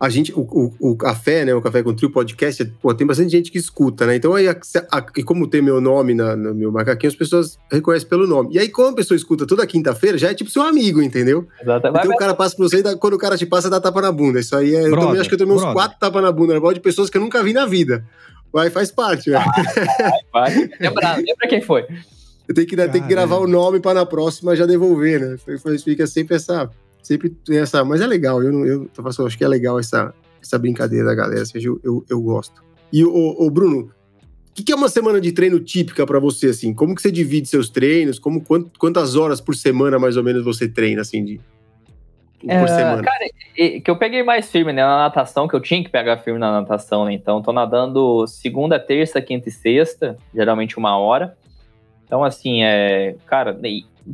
a gente, o, o, o, café, né, o Café com Trio podcast, pô, tem bastante gente que escuta, né? Então aí, a, a, e como tem meu nome na, no meu macaquinho, as pessoas reconhecem pelo nome. E aí, quando a pessoa escuta toda quinta-feira, já é tipo seu amigo, entendeu? Exatamente. Então o cara passa pra você e quando o cara te passa, dá tapa na bunda. Isso aí é. Brother, eu também acho que eu tomei uns quatro tapas na bunda, né? de pessoas que eu nunca vi na vida. Vai, faz parte, né? Vai, vai. Lembra, lembra quem foi? Eu tenho que, tenho que gravar o nome para na próxima já devolver, né? Fica sempre essa sempre tem essa. Mas é legal, eu, eu, eu acho que é legal essa, essa brincadeira da galera, seja, eu, eu, eu gosto. E o, o Bruno, o que, que, é uma semana de treino típica para você, assim? Como que você divide seus treinos? Como, quantas horas por semana, mais ou menos, você treina, assim, de, por é, semana? Cara, que eu peguei mais firme né, na natação, que eu tinha que pegar firme na natação, né? Então, tô nadando segunda, terça, quinta e sexta, geralmente uma hora. Então, assim, é... Cara,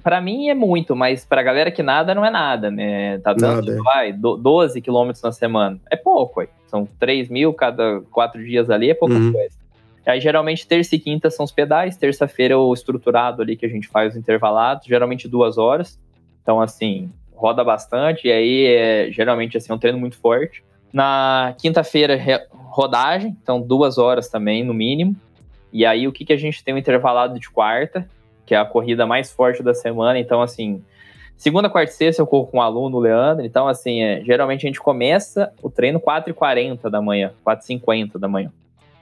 para mim é muito, mas pra galera que nada não é nada, né? Tá dando, nada, é. vai, 12 quilômetros na semana. É pouco, aí. São 3 mil cada quatro dias ali, é pouca uhum. coisa. Aí, geralmente, terça e quinta são os pedais. Terça-feira é o estruturado ali que a gente faz os intervalados, geralmente duas horas. Então, assim, roda bastante. E aí, é, geralmente, assim, é um treino muito forte. Na quinta-feira, rodagem. Então, duas horas também, no mínimo. E aí, o que, que a gente tem um intervalado de quarta, que é a corrida mais forte da semana. Então, assim, segunda, quarta e sexta eu corro com o um aluno, o Leandro. Então, assim, é, geralmente a gente começa o treino 4h40 da manhã, 4h50 da manhã.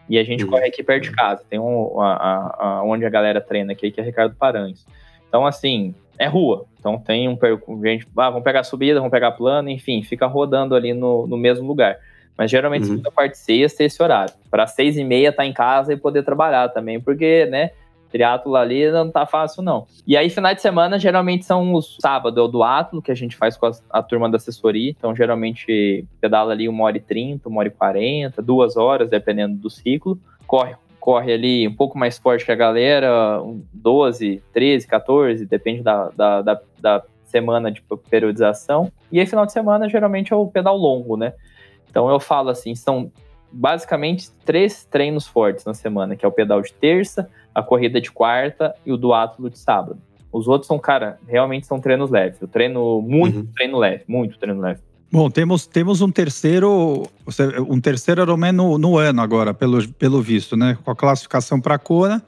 E a gente corre aqui perto de casa. Tem um, a, a, a, onde a galera treina aqui, que é Ricardo Paranhos. Então, assim, é rua. Então tem um gente, ah, vamos pegar subida, vamos pegar plano, enfim, fica rodando ali no, no mesmo lugar. Mas geralmente uhum. segunda, quarta e sexta é esse horário. Para seis e meia tá em casa e poder trabalhar também, porque, né, triatlo ali não tá fácil, não. E aí, final de semana, geralmente são os sábado, é o duatlo, que a gente faz com a, a, turma da assessoria. Então, geralmente, pedala ali uma hora e trinta, uma hora e quarenta, duas horas, dependendo do ciclo. Corre, corre ali um pouco mais forte que a galera, 12, 13, 14, depende da, da, da, da semana de periodização. E aí, final de semana, geralmente é o pedal longo, né? Então, eu falo assim, são basicamente três treinos fortes na semana, que é o pedal de terça, a corrida de quarta e o duatlo de sábado. Os outros são, cara, realmente são treinos leves. Eu treino muito uhum. treino leve, muito treino leve. Bom, temos, temos um terceiro um terceiro Ironman no, no ano agora, pelo, pelo visto, né? Com a classificação para a Kona.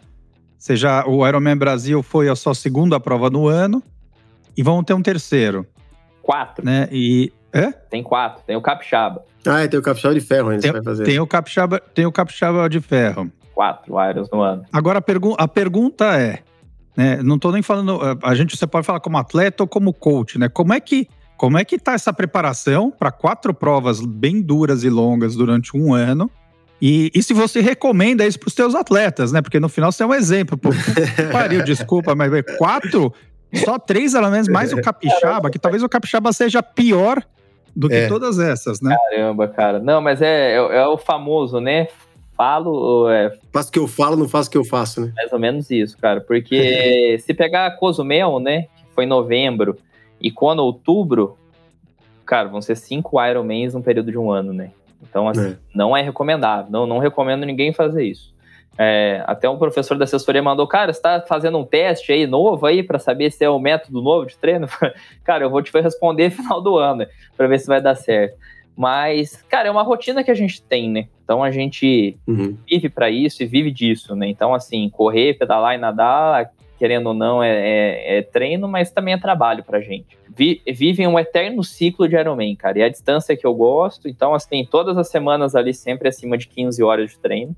Seja, o Ironman Brasil foi a sua segunda prova no ano. E vamos ter um terceiro. Quatro. Né? E, é? Tem quatro. Tem o Capixaba. Ah, tem o Capixaba de Ferro ainda, tem, vai fazer. Tem o Capixaba, tem o Capixaba de Ferro quatro Irons no ano. Agora a, pergu a pergunta é, né, não estou nem falando, a gente você pode falar como atleta ou como coach, né? Como é que como é que tá essa preparação para quatro provas bem duras e longas durante um ano? E, e se você recomenda isso para os seus atletas, né? Porque no final você é um exemplo. Pô, pariu, desculpa, mas quatro, só três elementos, mais o capixaba, que talvez o capixaba seja pior do que é. todas essas, né? Caramba, cara. Não, mas é, é, é o famoso, né? falo. É... Faço o que eu falo, não faço o que eu faço, né? Mais ou menos isso, cara. Porque se pegar Cozumel, né? Que foi em novembro, e quando outubro, cara, vão ser cinco Ironmans num período de um ano, né? Então, assim, é. não é recomendável. Não, não recomendo ninguém fazer isso. É, até um professor da assessoria mandou, cara, você tá fazendo um teste aí novo aí para saber se é o método novo de treino? cara, eu vou te responder no final do ano, né, para ver se vai dar certo. Mas, cara, é uma rotina que a gente tem, né? Então a gente uhum. vive para isso e vive disso, né? Então, assim, correr, pedalar e nadar, querendo ou não, é, é, é treino, mas também é trabalho pra gente. Vi, vivem um eterno ciclo de Ironman, cara. E a distância que eu gosto, então, assim, todas as semanas ali sempre acima de 15 horas de treino.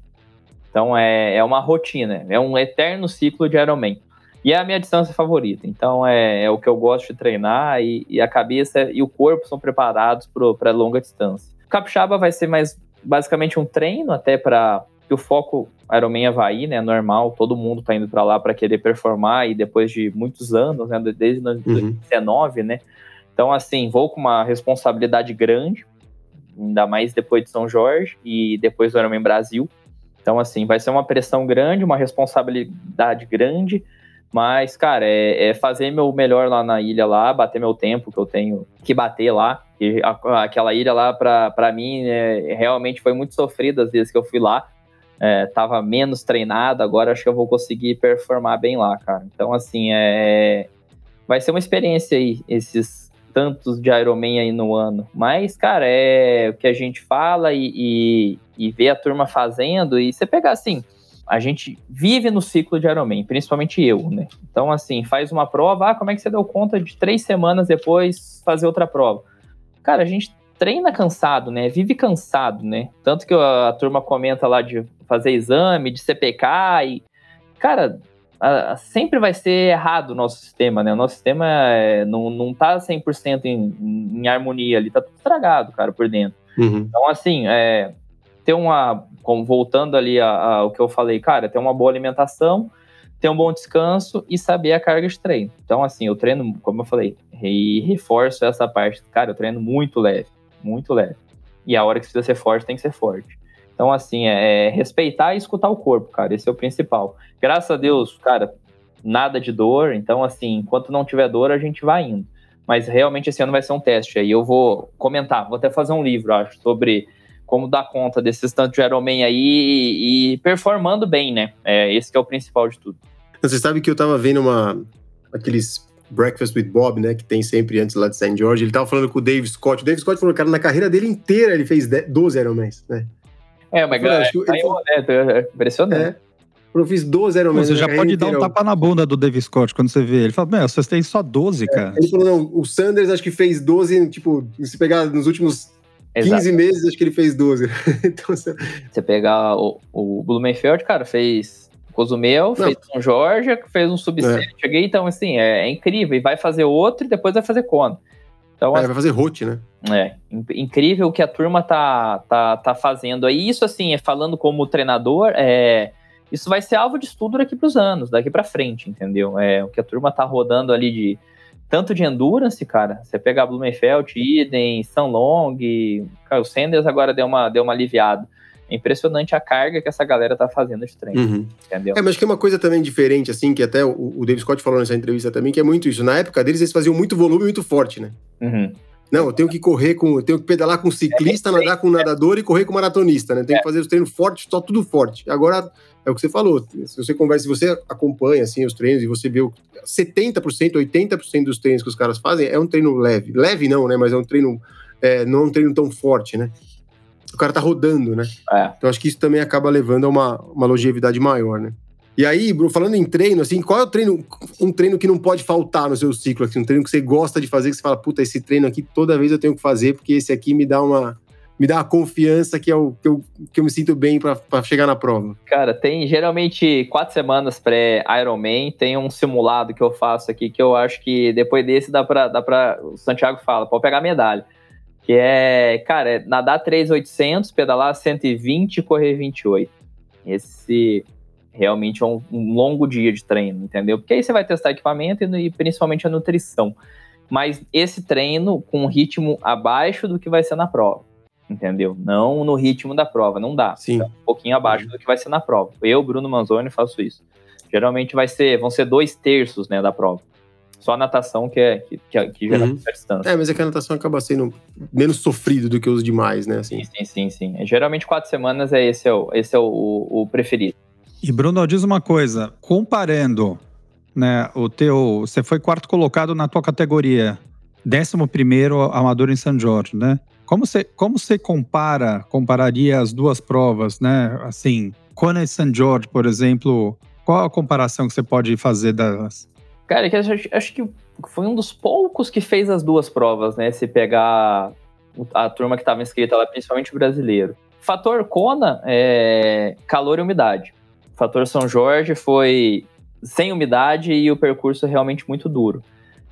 Então é, é uma rotina, é um eterno ciclo de Ironman. E é a minha distância favorita. Então é, é o que eu gosto de treinar e, e, a cabeça e o corpo são preparados para longa distância. Capixaba vai ser mais basicamente um treino até para que o foco Ironman Havaí, né, normal, todo mundo tá indo para lá para querer performar e depois de muitos anos, né, desde 2019, uhum. né, então assim, vou com uma responsabilidade grande, ainda mais depois de São Jorge e depois do Ironman Brasil, então assim, vai ser uma pressão grande, uma responsabilidade grande, mas, cara, é, é, fazer meu melhor lá na ilha lá, bater meu tempo que eu tenho que bater lá. E a, aquela ilha lá, pra, pra mim, é, realmente foi muito sofrida as vezes que eu fui lá é, tava menos treinado, agora acho que eu vou conseguir performar bem lá, cara. Então, assim, é, vai ser uma experiência aí, esses tantos de Ironman aí no ano. Mas, cara, é o que a gente fala e, e, e vê a turma fazendo, e você pegar assim, a gente vive no ciclo de Ironman, principalmente eu, né? Então, assim, faz uma prova, ah, como é que você deu conta de três semanas depois fazer outra prova? Cara, a gente treina cansado, né? Vive cansado, né? Tanto que a, a turma comenta lá de fazer exame, de CPK e. Cara, a, a, sempre vai ser errado o nosso sistema, né? O nosso sistema é, não, não tá 100% em, em, em harmonia ali, tá tudo estragado, cara, por dentro. Uhum. Então, assim, é, ter uma. Como, voltando ali ao que eu falei, cara, ter uma boa alimentação, ter um bom descanso e saber a carga de treino. Então, assim, eu treino, como eu falei, e reforço essa parte. Cara, eu treino muito leve muito leve. E a hora que precisa ser forte, tem que ser forte. Então, assim, é, é respeitar e escutar o corpo, cara. Esse é o principal. Graças a Deus, cara, nada de dor. Então, assim, enquanto não tiver dor, a gente vai indo. Mas realmente esse ano vai ser um teste. Aí eu vou comentar, vou até fazer um livro, acho, sobre como dar conta desses tantos de Ironman aí e, e performando bem, né? É, esse é o principal de tudo. Você sabe que eu tava vendo uma aqueles Breakfast with Bob, né, que tem sempre antes lá de St. George, ele tava falando com o Dave Scott. O Dave Scott falou, cara, na carreira dele inteira ele fez 12 Ironmans, né? É, mas é, acho que, ele, é, impressionante. É. Eu fiz 12 Ironmans. Você já pode dar um tapa na bunda do Dave Scott quando você vê ele. fala, meu, vocês têm só 12, é, cara. Ele falou, não, o Sanders acho que fez 12, tipo, se pegar nos últimos Exato. 15 meses, acho que ele fez 12. então, você... você pegar o, o Blumenfeld, cara, fez Cozumel, fez São Jorge, fez um subset. É. Cheguei, então, assim, é, é, incrível. E vai fazer outro e depois vai fazer Kona. Então, é, vai fazer rote, né? É, incrível o que a turma tá, tá, tá fazendo aí. Isso, assim, falando como treinador, é, isso vai ser alvo de estudo daqui para os anos, daqui para frente, entendeu? É, o que a turma tá rodando ali de tanto de endurance, cara. Você pegar Blumenfeld, Iden, Sanlong, cara, o Sanders agora deu uma, deu uma aliviada. É impressionante a carga que essa galera tá fazendo de treino. Uhum. Entendeu? É, mas que é uma coisa também diferente, assim, que até o, o David Scott falou nessa entrevista também, que é muito isso. Na época deles, eles faziam muito volume muito forte, né? Uhum. Não, eu tenho que correr com. Eu tenho que pedalar com ciclista, é, nadar com nadador e correr com maratonista, né? Tenho é. que fazer os treinos fortes, só tudo forte. Agora, é o que você falou. Se você conversa, se você acompanha assim, os treinos e você vê o 70%, 80% dos treinos que os caras fazem é um treino leve. Leve não, né? Mas é um treino. É, não é um treino tão forte, né? O cara tá rodando, né? É. Então acho que isso também acaba levando a uma, uma longevidade maior, né? E aí, Bruno, falando em treino, assim, qual é o treino, um treino que não pode faltar no seu ciclo, assim, um treino que você gosta de fazer, que você fala, puta, esse treino aqui toda vez eu tenho que fazer, porque esse aqui me dá uma, me dá uma confiança que, eu, que, eu, que eu me sinto bem para chegar na prova? Cara, tem geralmente quatro semanas pré-Ironman, tem um simulado que eu faço aqui que eu acho que depois desse dá pra, dá pra o Santiago fala, pode pegar medalha que é, cara, é nadar 3,800, pedalar 120 e correr 28. Esse realmente é um, um, longo dia de treino, entendeu? Porque aí você vai testar equipamento e, e principalmente a nutrição. Mas esse treino com um ritmo abaixo do que vai ser na prova, entendeu? Não no ritmo da prova, não dá. Sim. um pouquinho abaixo do que vai ser na prova. Eu, Bruno Manzoni, faço isso. Geralmente vai ser, vão ser dois terços, né, da prova. Só a natação que é que, que, que gera uhum. distância. É, mas é que a natação acaba sendo menos sofrido do que os demais, né? Assim. Sim, sim, sim, sim. Geralmente quatro semanas é esse é o, esse é o, o preferido. E Bruno, diz uma coisa, comparando, né, o teu, você foi quarto colocado na tua categoria, décimo primeiro amador em São Jorge, né? Como você, como você compara, compararia as duas provas, né? Assim, Kona e São Jorge, por exemplo, qual a comparação que você pode fazer das, Cara, é acho, acho que foi um dos poucos que fez as duas provas, né? Se pegar a turma que estava inscrita lá, principalmente o brasileiro. Fator Kona é calor e umidade. Fator São Jorge foi sem umidade e o percurso realmente muito duro.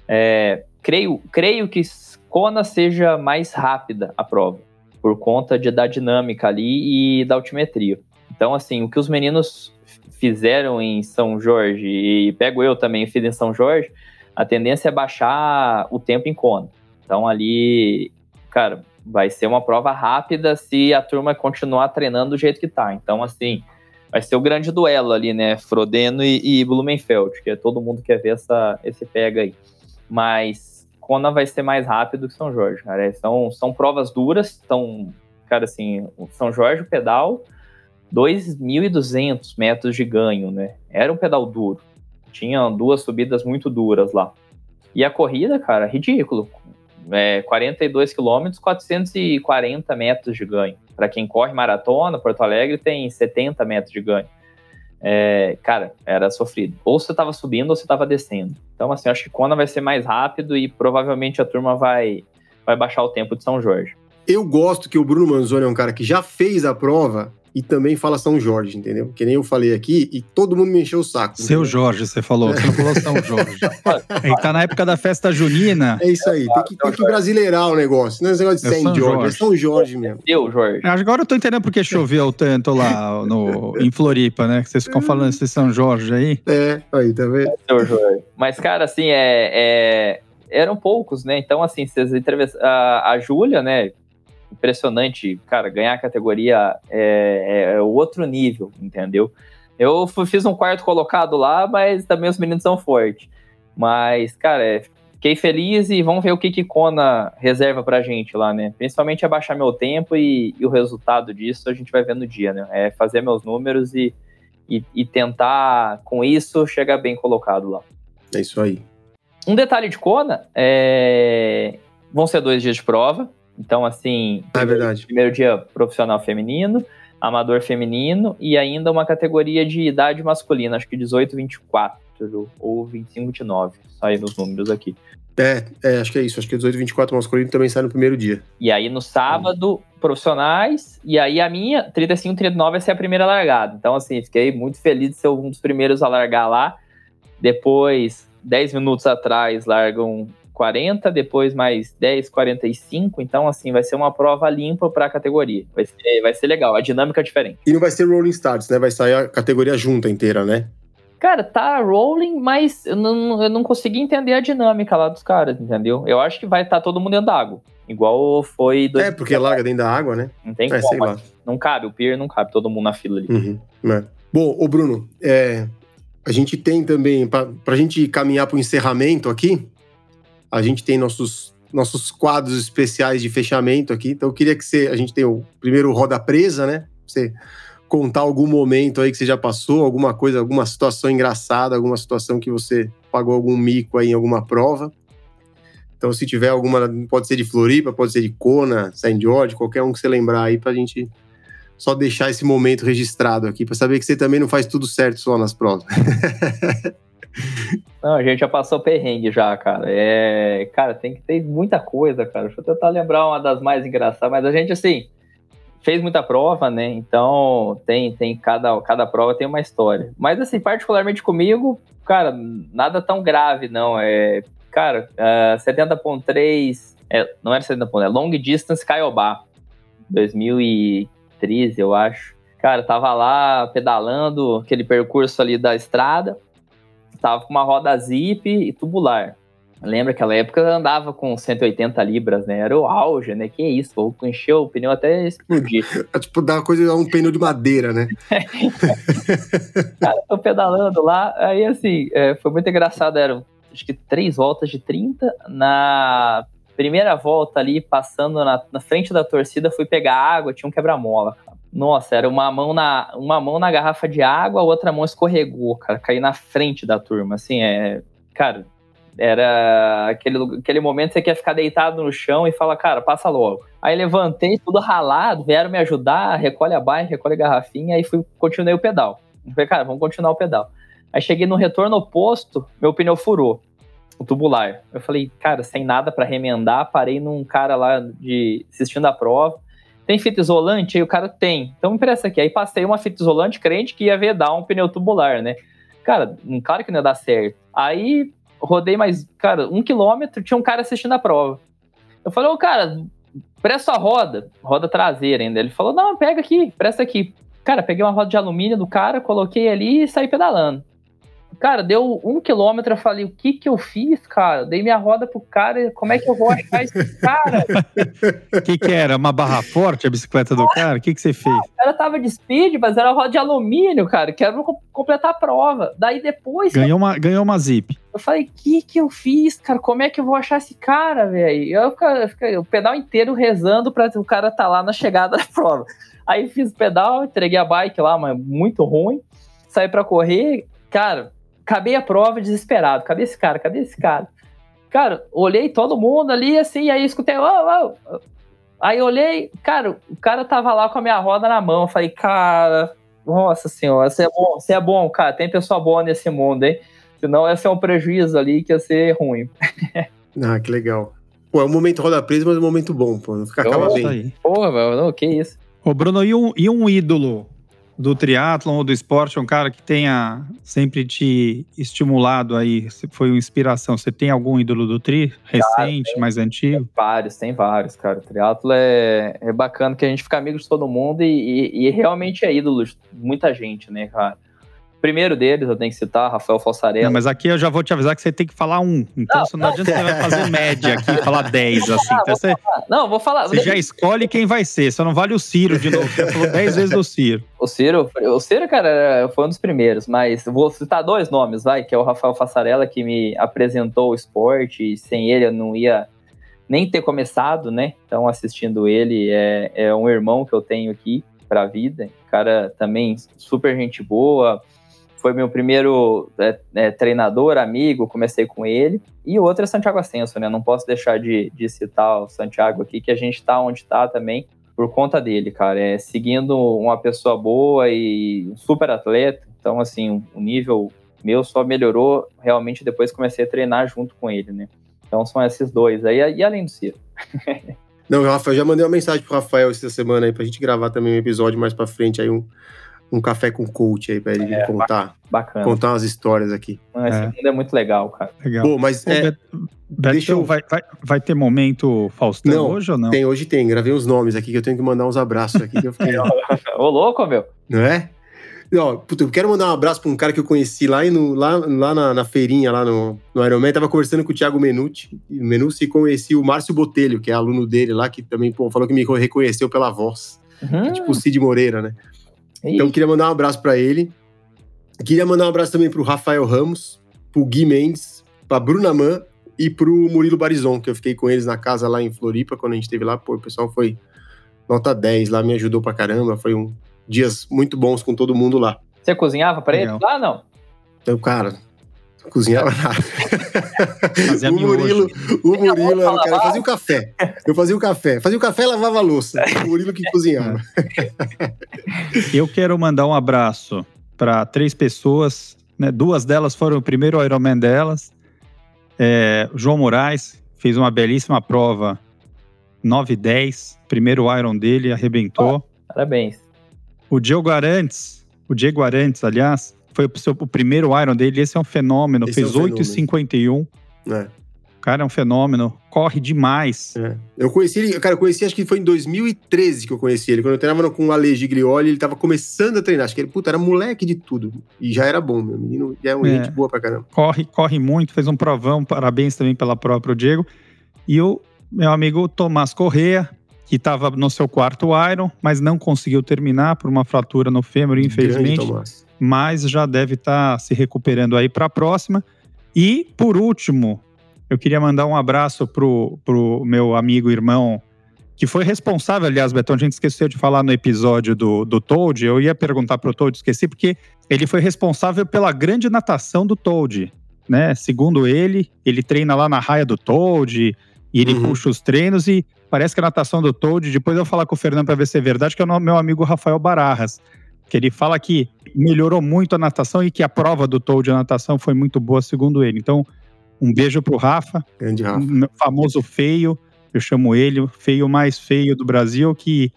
É, creio, creio que Kona seja mais rápida a prova, por conta de, da dinâmica ali e da altimetria. Então, assim, o que os meninos fizeram em São Jorge, e pego eu também, fiz em São Jorge, a tendência é baixar o tempo em Kona. Então, ali, cara, vai ser uma prova rápida se a turma continuar treinando do jeito que tá. Então, assim, vai ser o grande duelo ali, né? Frodeno e, e Blumenfeld, que é todo mundo quer ver essa, esse pega aí. Mas Kona vai ser mais rápido que São Jorge, cara. É, são, são provas duras, são, cara, assim, São Jorge, o pedal, 2.200 metros de ganho, né? Era um pedal duro. Tinha duas subidas muito duras lá. E a corrida, cara, ridículo é, 42 quilômetros, 440 metros de ganho. Para quem corre maratona, Porto Alegre tem 70 metros de ganho. É, cara, era sofrido. Ou você estava subindo ou você estava descendo. Então, assim, acho que Kona vai ser mais rápido e provavelmente a turma vai, vai baixar o tempo de São Jorge. Eu gosto que o Bruno Manzoni é um cara que já fez a prova e também fala São Jorge, entendeu? Que nem eu falei aqui e todo mundo me encheu o saco. Seu Jorge, você falou, você não falou São Jorge. Ele tá na época da festa junina. É isso aí, tem que, tem que brasileirar o negócio, não é esse negócio de é São Jorge, Jorge, é São Jorge mesmo. Eu, Jorge. Agora eu tô entendendo porque choveu tanto lá no, em Floripa, né? Que vocês ficam falando esse São Jorge aí. É, aí, tá vendo? Seu Jorge. Mas, cara, assim, é, é eram poucos, né? Então, assim, vocês a, a Júlia, né? Impressionante, cara, ganhar a categoria é, é, outro nível, entendeu? Eu fiz um quarto colocado lá, mas também os meninos são fortes. Mas, cara, é, fiquei feliz e vamos ver o que que Kona reserva pra gente lá, né? Principalmente abaixar meu tempo e, e, o resultado disso a gente vai ver no dia, né? É fazer meus números e, e, e tentar, com isso, chegar bem colocado lá. É isso aí. Um detalhe de Kona, é... vão ser dois dias de prova, então, assim, é verdade. primeiro dia profissional feminino, amador feminino e ainda uma categoria de idade masculina, acho que 18, 24 ou 25, 29, sai nos números aqui. É, é, acho que é isso, acho que 18, 24 masculino também sai no primeiro dia. E aí no sábado, profissionais, e aí a minha, 35, 39 vai ser a primeira largada. Então, assim, fiquei muito feliz de ser um dos primeiros a largar lá. Depois, 10 minutos atrás, largam 40, depois mais 10, 45. Então, assim, vai ser uma prova limpa para a categoria. Vai ser, vai ser legal, a dinâmica é diferente. E não vai ser Rolling Starts, né? Vai sair a categoria junta inteira, né? Cara, tá rolling, mas eu não, eu não consegui entender a dinâmica lá dos caras, entendeu? Eu acho que vai estar tá todo mundo dentro da água. Igual foi. É, porque larga dentro da água, né? Não tem é, como. Não cabe, o pier não cabe, todo mundo na fila ali. Uhum, é. Bom, ô Bruno, é, a gente tem também, para a gente caminhar para o encerramento aqui, a gente tem nossos, nossos quadros especiais de fechamento aqui. Então eu queria que você. A gente tem o primeiro roda presa, né? Você contar algum momento aí que você já passou, alguma coisa, alguma situação engraçada, alguma situação que você pagou algum mico aí em alguma prova. Então, se tiver alguma, pode ser de Floripa, pode ser de Kona, St. George, qualquer um que você lembrar aí, pra gente só deixar esse momento registrado aqui, para saber que você também não faz tudo certo só nas provas. Não, a gente já passou perrengue já, cara. É, cara, tem que ter muita coisa, cara. Deixa eu tentar lembrar uma das mais engraçadas, mas a gente, assim, fez muita prova, né? Então, tem, tem cada, cada prova tem uma história. Mas, assim, particularmente comigo, cara, nada tão grave, não. É, cara, uh, 70.3, é, não era 70.3, é Long Distance Caiobá, 2013, eu acho. Cara, tava lá pedalando aquele percurso ali da estrada tava com uma roda zip e tubular. Lembra aquela época eu andava com 180 libras, né? Era o auge, né? Que isso, vou encher o pneu até explodir. É tipo dar uma coisa, um pneu de madeira, né? Cara, tô pedalando lá, aí assim, é, foi muito engraçado, eram acho que três voltas de 30. Na primeira volta ali, passando na, na frente da torcida, fui pegar água, tinha um quebra-mola, nossa, era uma mão na uma mão na garrafa de água, a outra mão escorregou, cara, caí na frente da turma, assim, é, cara, era aquele, aquele momento que você quer ficar deitado no chão e fala, cara, passa logo. Aí levantei, tudo ralado, vieram me ajudar, recolhe a bike, recolhe a garrafinha, aí fui, continuei o pedal. falei, cara, vamos continuar o pedal. Aí cheguei no retorno oposto, meu pneu furou, o tubular. Eu falei, cara, sem nada para remendar, parei num cara lá de assistindo a prova, tem fita isolante? Aí o cara tem. Então me presta aqui. Aí passei uma fita isolante crente que ia vedar um pneu tubular, né? cara, um claro que não ia dar certo. Aí rodei mais, cara, um quilômetro, tinha um cara assistindo a prova. Eu falei, ô, cara, presta a roda, roda traseira ainda. Ele falou, não, pega aqui, presta aqui. Cara, peguei uma roda de alumínio do cara, coloquei ali e saí pedalando. Cara, deu um quilômetro, eu falei, o que que eu fiz, cara? Dei minha roda pro cara, como é que eu vou achar esse cara? O que que era? Uma barra forte a bicicleta do cara? O que que você fez? O cara tava de speed, mas era roda de alumínio, cara, que era pra completar a prova. Daí depois... Ganhou uma, ganhou uma zip. Eu falei, o que que eu fiz, cara? Como é que eu vou achar esse cara, velho? Eu fiquei o pedal inteiro rezando pra o cara tá lá na chegada da prova. Aí fiz o pedal, entreguei a bike lá, mas muito ruim. Saí pra correr, cara, acabei a prova desesperado. Cadê esse cara? Cadê esse cara? Cara, olhei todo mundo ali, assim, aí escutei, oh, oh. Aí olhei, cara, o cara tava lá com a minha roda na mão. Eu falei, cara, nossa senhora, você é bom, você é bom, cara. Tem pessoa boa nesse mundo, hein? Senão ia ser um prejuízo ali que ia ser ruim. ah, que legal. Pô, é um momento roda presa, mas é um momento bom, pô. Não fica acaba bem. Porra, velho, não, que isso. Ô, Bruno, e um, e um ídolo do triatlon ou do esporte, um cara que tenha sempre te estimulado aí, foi uma inspiração? Você tem algum ídolo do tri? Recente, cara, mais antigo? Tem vários, tem vários, cara. O triatlo é, é bacana que a gente fica amigo de todo mundo e, e, e realmente é ídolo de muita gente, né, cara? Primeiro deles, eu tenho que citar, Rafael Fossarella. Não, mas aqui eu já vou te avisar que você tem que falar um. Então não, não adianta você vai fazer média aqui, falar 10, assim. Não, então, você, não, vou falar. Você já escolhe quem vai ser, só não vale o Ciro de novo. Você falou 10 vezes do Ciro. O Ciro, o Ciro, cara, foi um dos primeiros, mas vou citar dois nomes, vai, que é o Rafael Fassarella, que me apresentou o esporte, e sem ele eu não ia nem ter começado, né? Então, assistindo ele, é, é um irmão que eu tenho aqui para a vida. Cara, também super gente boa, foi meu primeiro é, é, treinador, amigo, comecei com ele. E outro é Santiago Ascenso, né? Não posso deixar de, de citar o Santiago aqui, que a gente tá onde tá também por conta dele, cara. É seguindo uma pessoa boa e super atleta. Então, assim, o nível meu só melhorou realmente depois comecei a treinar junto com ele, né? Então são esses dois aí, e além do Ciro. Não, Rafael, já mandei uma mensagem pro Rafael essa semana aí pra gente gravar também um episódio mais pra frente aí, um, um café com coach aí pra ele é, contar. Bacana. Contar umas histórias aqui. esse é. mundo é muito legal, cara. Legal. Pô, mas é, deixa eu... vai, vai, vai ter momento Faustão não, hoje ou não? Tem, hoje tem. Gravei uns nomes aqui que eu tenho que mandar uns abraços aqui. Que eu fiquei... Ô, louco, meu. Não é? Ó, puta, eu quero mandar um abraço pra um cara que eu conheci lá, no, lá, lá na, na, feirinha, lá no, no Ironman. Tava conversando com o Thiago Menucci, Menucci e conheci o Márcio Botelho, que é aluno dele lá, que também pô, falou que me reconheceu pela voz. Uhum. É tipo o Cid Moreira, né? Então, queria mandar um abraço para ele. Queria mandar um abraço também pro Rafael Ramos, pro Gui Mendes, pra Bruna Man e pro Murilo Barizon, que eu fiquei com eles na casa lá em Floripa, quando a gente esteve lá. Pô, o pessoal foi nota 10 lá, me ajudou pra caramba. Foi um dias muito bons com todo mundo lá. Você cozinhava pra ele lá, não? Então, cara, cozinhava nada. Fazia o Murilo, o Murilo era o cara, fazia o café. Eu fazia o café. Fazia o café e lavava a louça. O Murilo que cozinhava. Eu quero mandar um abraço para três pessoas. Né? Duas delas foram o primeiro Ironman delas. É, João Moraes fez uma belíssima prova 9 e 10. Primeiro Iron dele, arrebentou. Oh, parabéns. O Diego Arantes, o Diego Arantes, aliás, foi o, seu, o primeiro Iron dele, esse é um fenômeno, esse fez é um 8,51. É. O cara é um fenômeno, corre demais. É. Eu conheci ele, cara, eu conheci, acho que foi em 2013 que eu conheci ele. Quando eu treinava com o Ale Giglioli, ele tava começando a treinar. Acho que ele, puta, era moleque de tudo. E já era bom, meu menino. Já é um é. gente boa pra caramba. Corre, corre muito, fez um provão. Parabéns também pela própria Diego. E o meu amigo Tomás Correa, que estava no seu quarto Iron, mas não conseguiu terminar por uma fratura no fêmur, infelizmente. Grande, Tomás mas já deve estar tá se recuperando aí para a próxima. E, por último, eu queria mandar um abraço pro, pro meu amigo irmão, que foi responsável, aliás, Betão, a gente esqueceu de falar no episódio do, do Toad, eu ia perguntar pro Toad, esqueci, porque ele foi responsável pela grande natação do Toad, né? Segundo ele, ele treina lá na raia do Toad, e ele uhum. puxa os treinos, e parece que a natação do Toad, depois eu vou falar com o Fernando para ver se é verdade, que é o meu amigo Rafael Bararras que ele fala que melhorou muito a natação e que a prova do Toad de natação foi muito boa, segundo ele. Então, um beijo pro Rafa, Grande Rafa. Um famoso feio, eu chamo ele o feio mais feio do Brasil, que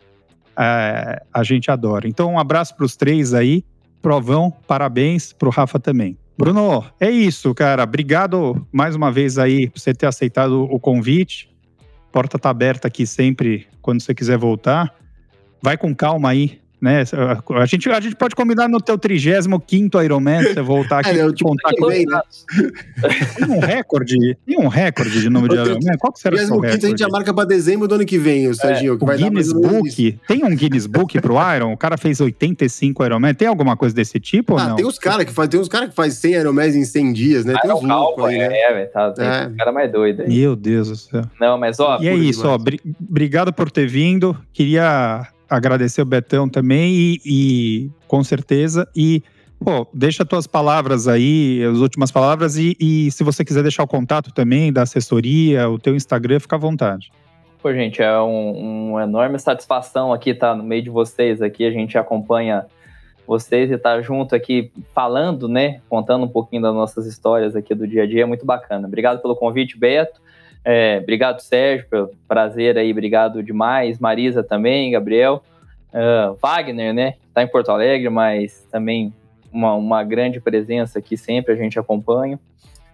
é, a gente adora. Então, um abraço para os três aí. provão, parabéns pro Rafa também. Bruno, é isso, cara. Obrigado mais uma vez aí por você ter aceitado o convite. Porta tá aberta aqui sempre quando você quiser voltar. Vai com calma aí né? A gente, a gente pode combinar no teu 35 Ironman, você voltar aqui é, eu, tipo, contar bem, né? Tem um recorde, tem um recorde de número de Ironman? Qual que será o seu recorde? a gente já marca para dezembro do ano que vem, o Serginho. É, que o vai Guinness Book, tem um Guinness Book pro Iron? O cara fez 85 Ironman, tem alguma coisa desse tipo ah, ou não? tem os caras que faz, tem uns cara que faz 100 Ironmans em 100 dias, né? Tem uns loucos aí, né? É, velho, tá, é. cara mais doido aí. Meu Deus do céu. Não, mas ó... E é isso, demais. ó, obrigado por ter vindo, queria agradecer o Betão também e, e com certeza. E, pô, deixa tuas palavras aí, as últimas palavras, e, e, se você quiser deixar o contato também da assessoria, o teu Instagram, fica à vontade. Pô, gente, é um, uma enorme satisfação aqui estar no meio de vocês aqui. A gente acompanha vocês e estar tá junto aqui falando, né? Contando um pouquinho das nossas histórias aqui do dia a dia. É muito bacana. Obrigado pelo convite, Beto. É, obrigado, Sérgio, pelo prazer aí, obrigado demais. Marisa também, Gabriel. Uh, Wagner, né? Está em Porto Alegre, mas também uma, uma grande presença aqui sempre, a gente acompanha.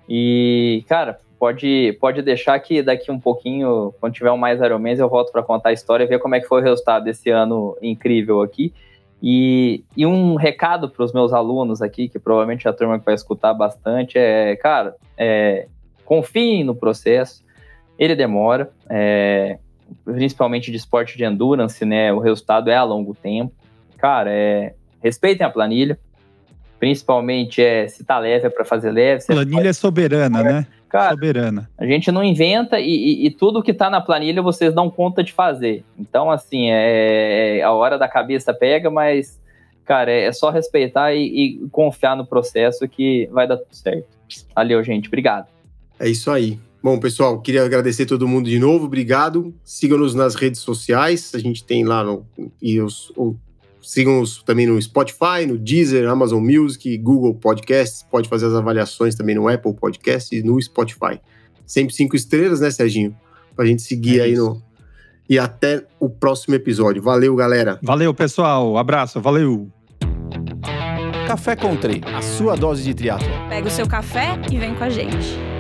E, cara, pode, pode deixar que daqui um pouquinho, quando tiver um mais Ironmans, eu volto para contar a história e ver como é que foi o resultado desse ano incrível aqui. E, e um recado para os meus alunos aqui, que provavelmente a turma que vai escutar bastante, é, cara, é, confiem no processo, ele demora, é, principalmente de esporte de endurance, né? O resultado é a longo tempo. Cara, é, respeitem a planilha, principalmente é, se tá leve é para fazer leve. Planilha é soberana, né? Cara, soberana. A gente não inventa e, e, e, tudo que tá na planilha vocês dão conta de fazer. Então, assim, é, é a hora da cabeça pega, mas, cara, é, é só respeitar e, e confiar no processo que vai dar tudo certo. Valeu, gente. Obrigado. É isso aí. Bom, pessoal, queria agradecer todo mundo de novo, obrigado. Sigam-nos nas redes sociais, a gente tem lá no. E os, sigam-nos também no Spotify, no Deezer, Amazon Music, Google Podcasts. Pode fazer as avaliações também no Apple Podcasts e no Spotify. Sempre cinco estrelas, né, Serginho? Pra gente seguir é aí no. E até o próximo episódio. Valeu, galera. Valeu, pessoal. Abraço, valeu. Café Country, a sua dose de triatlo. Pega o seu café e vem com a gente.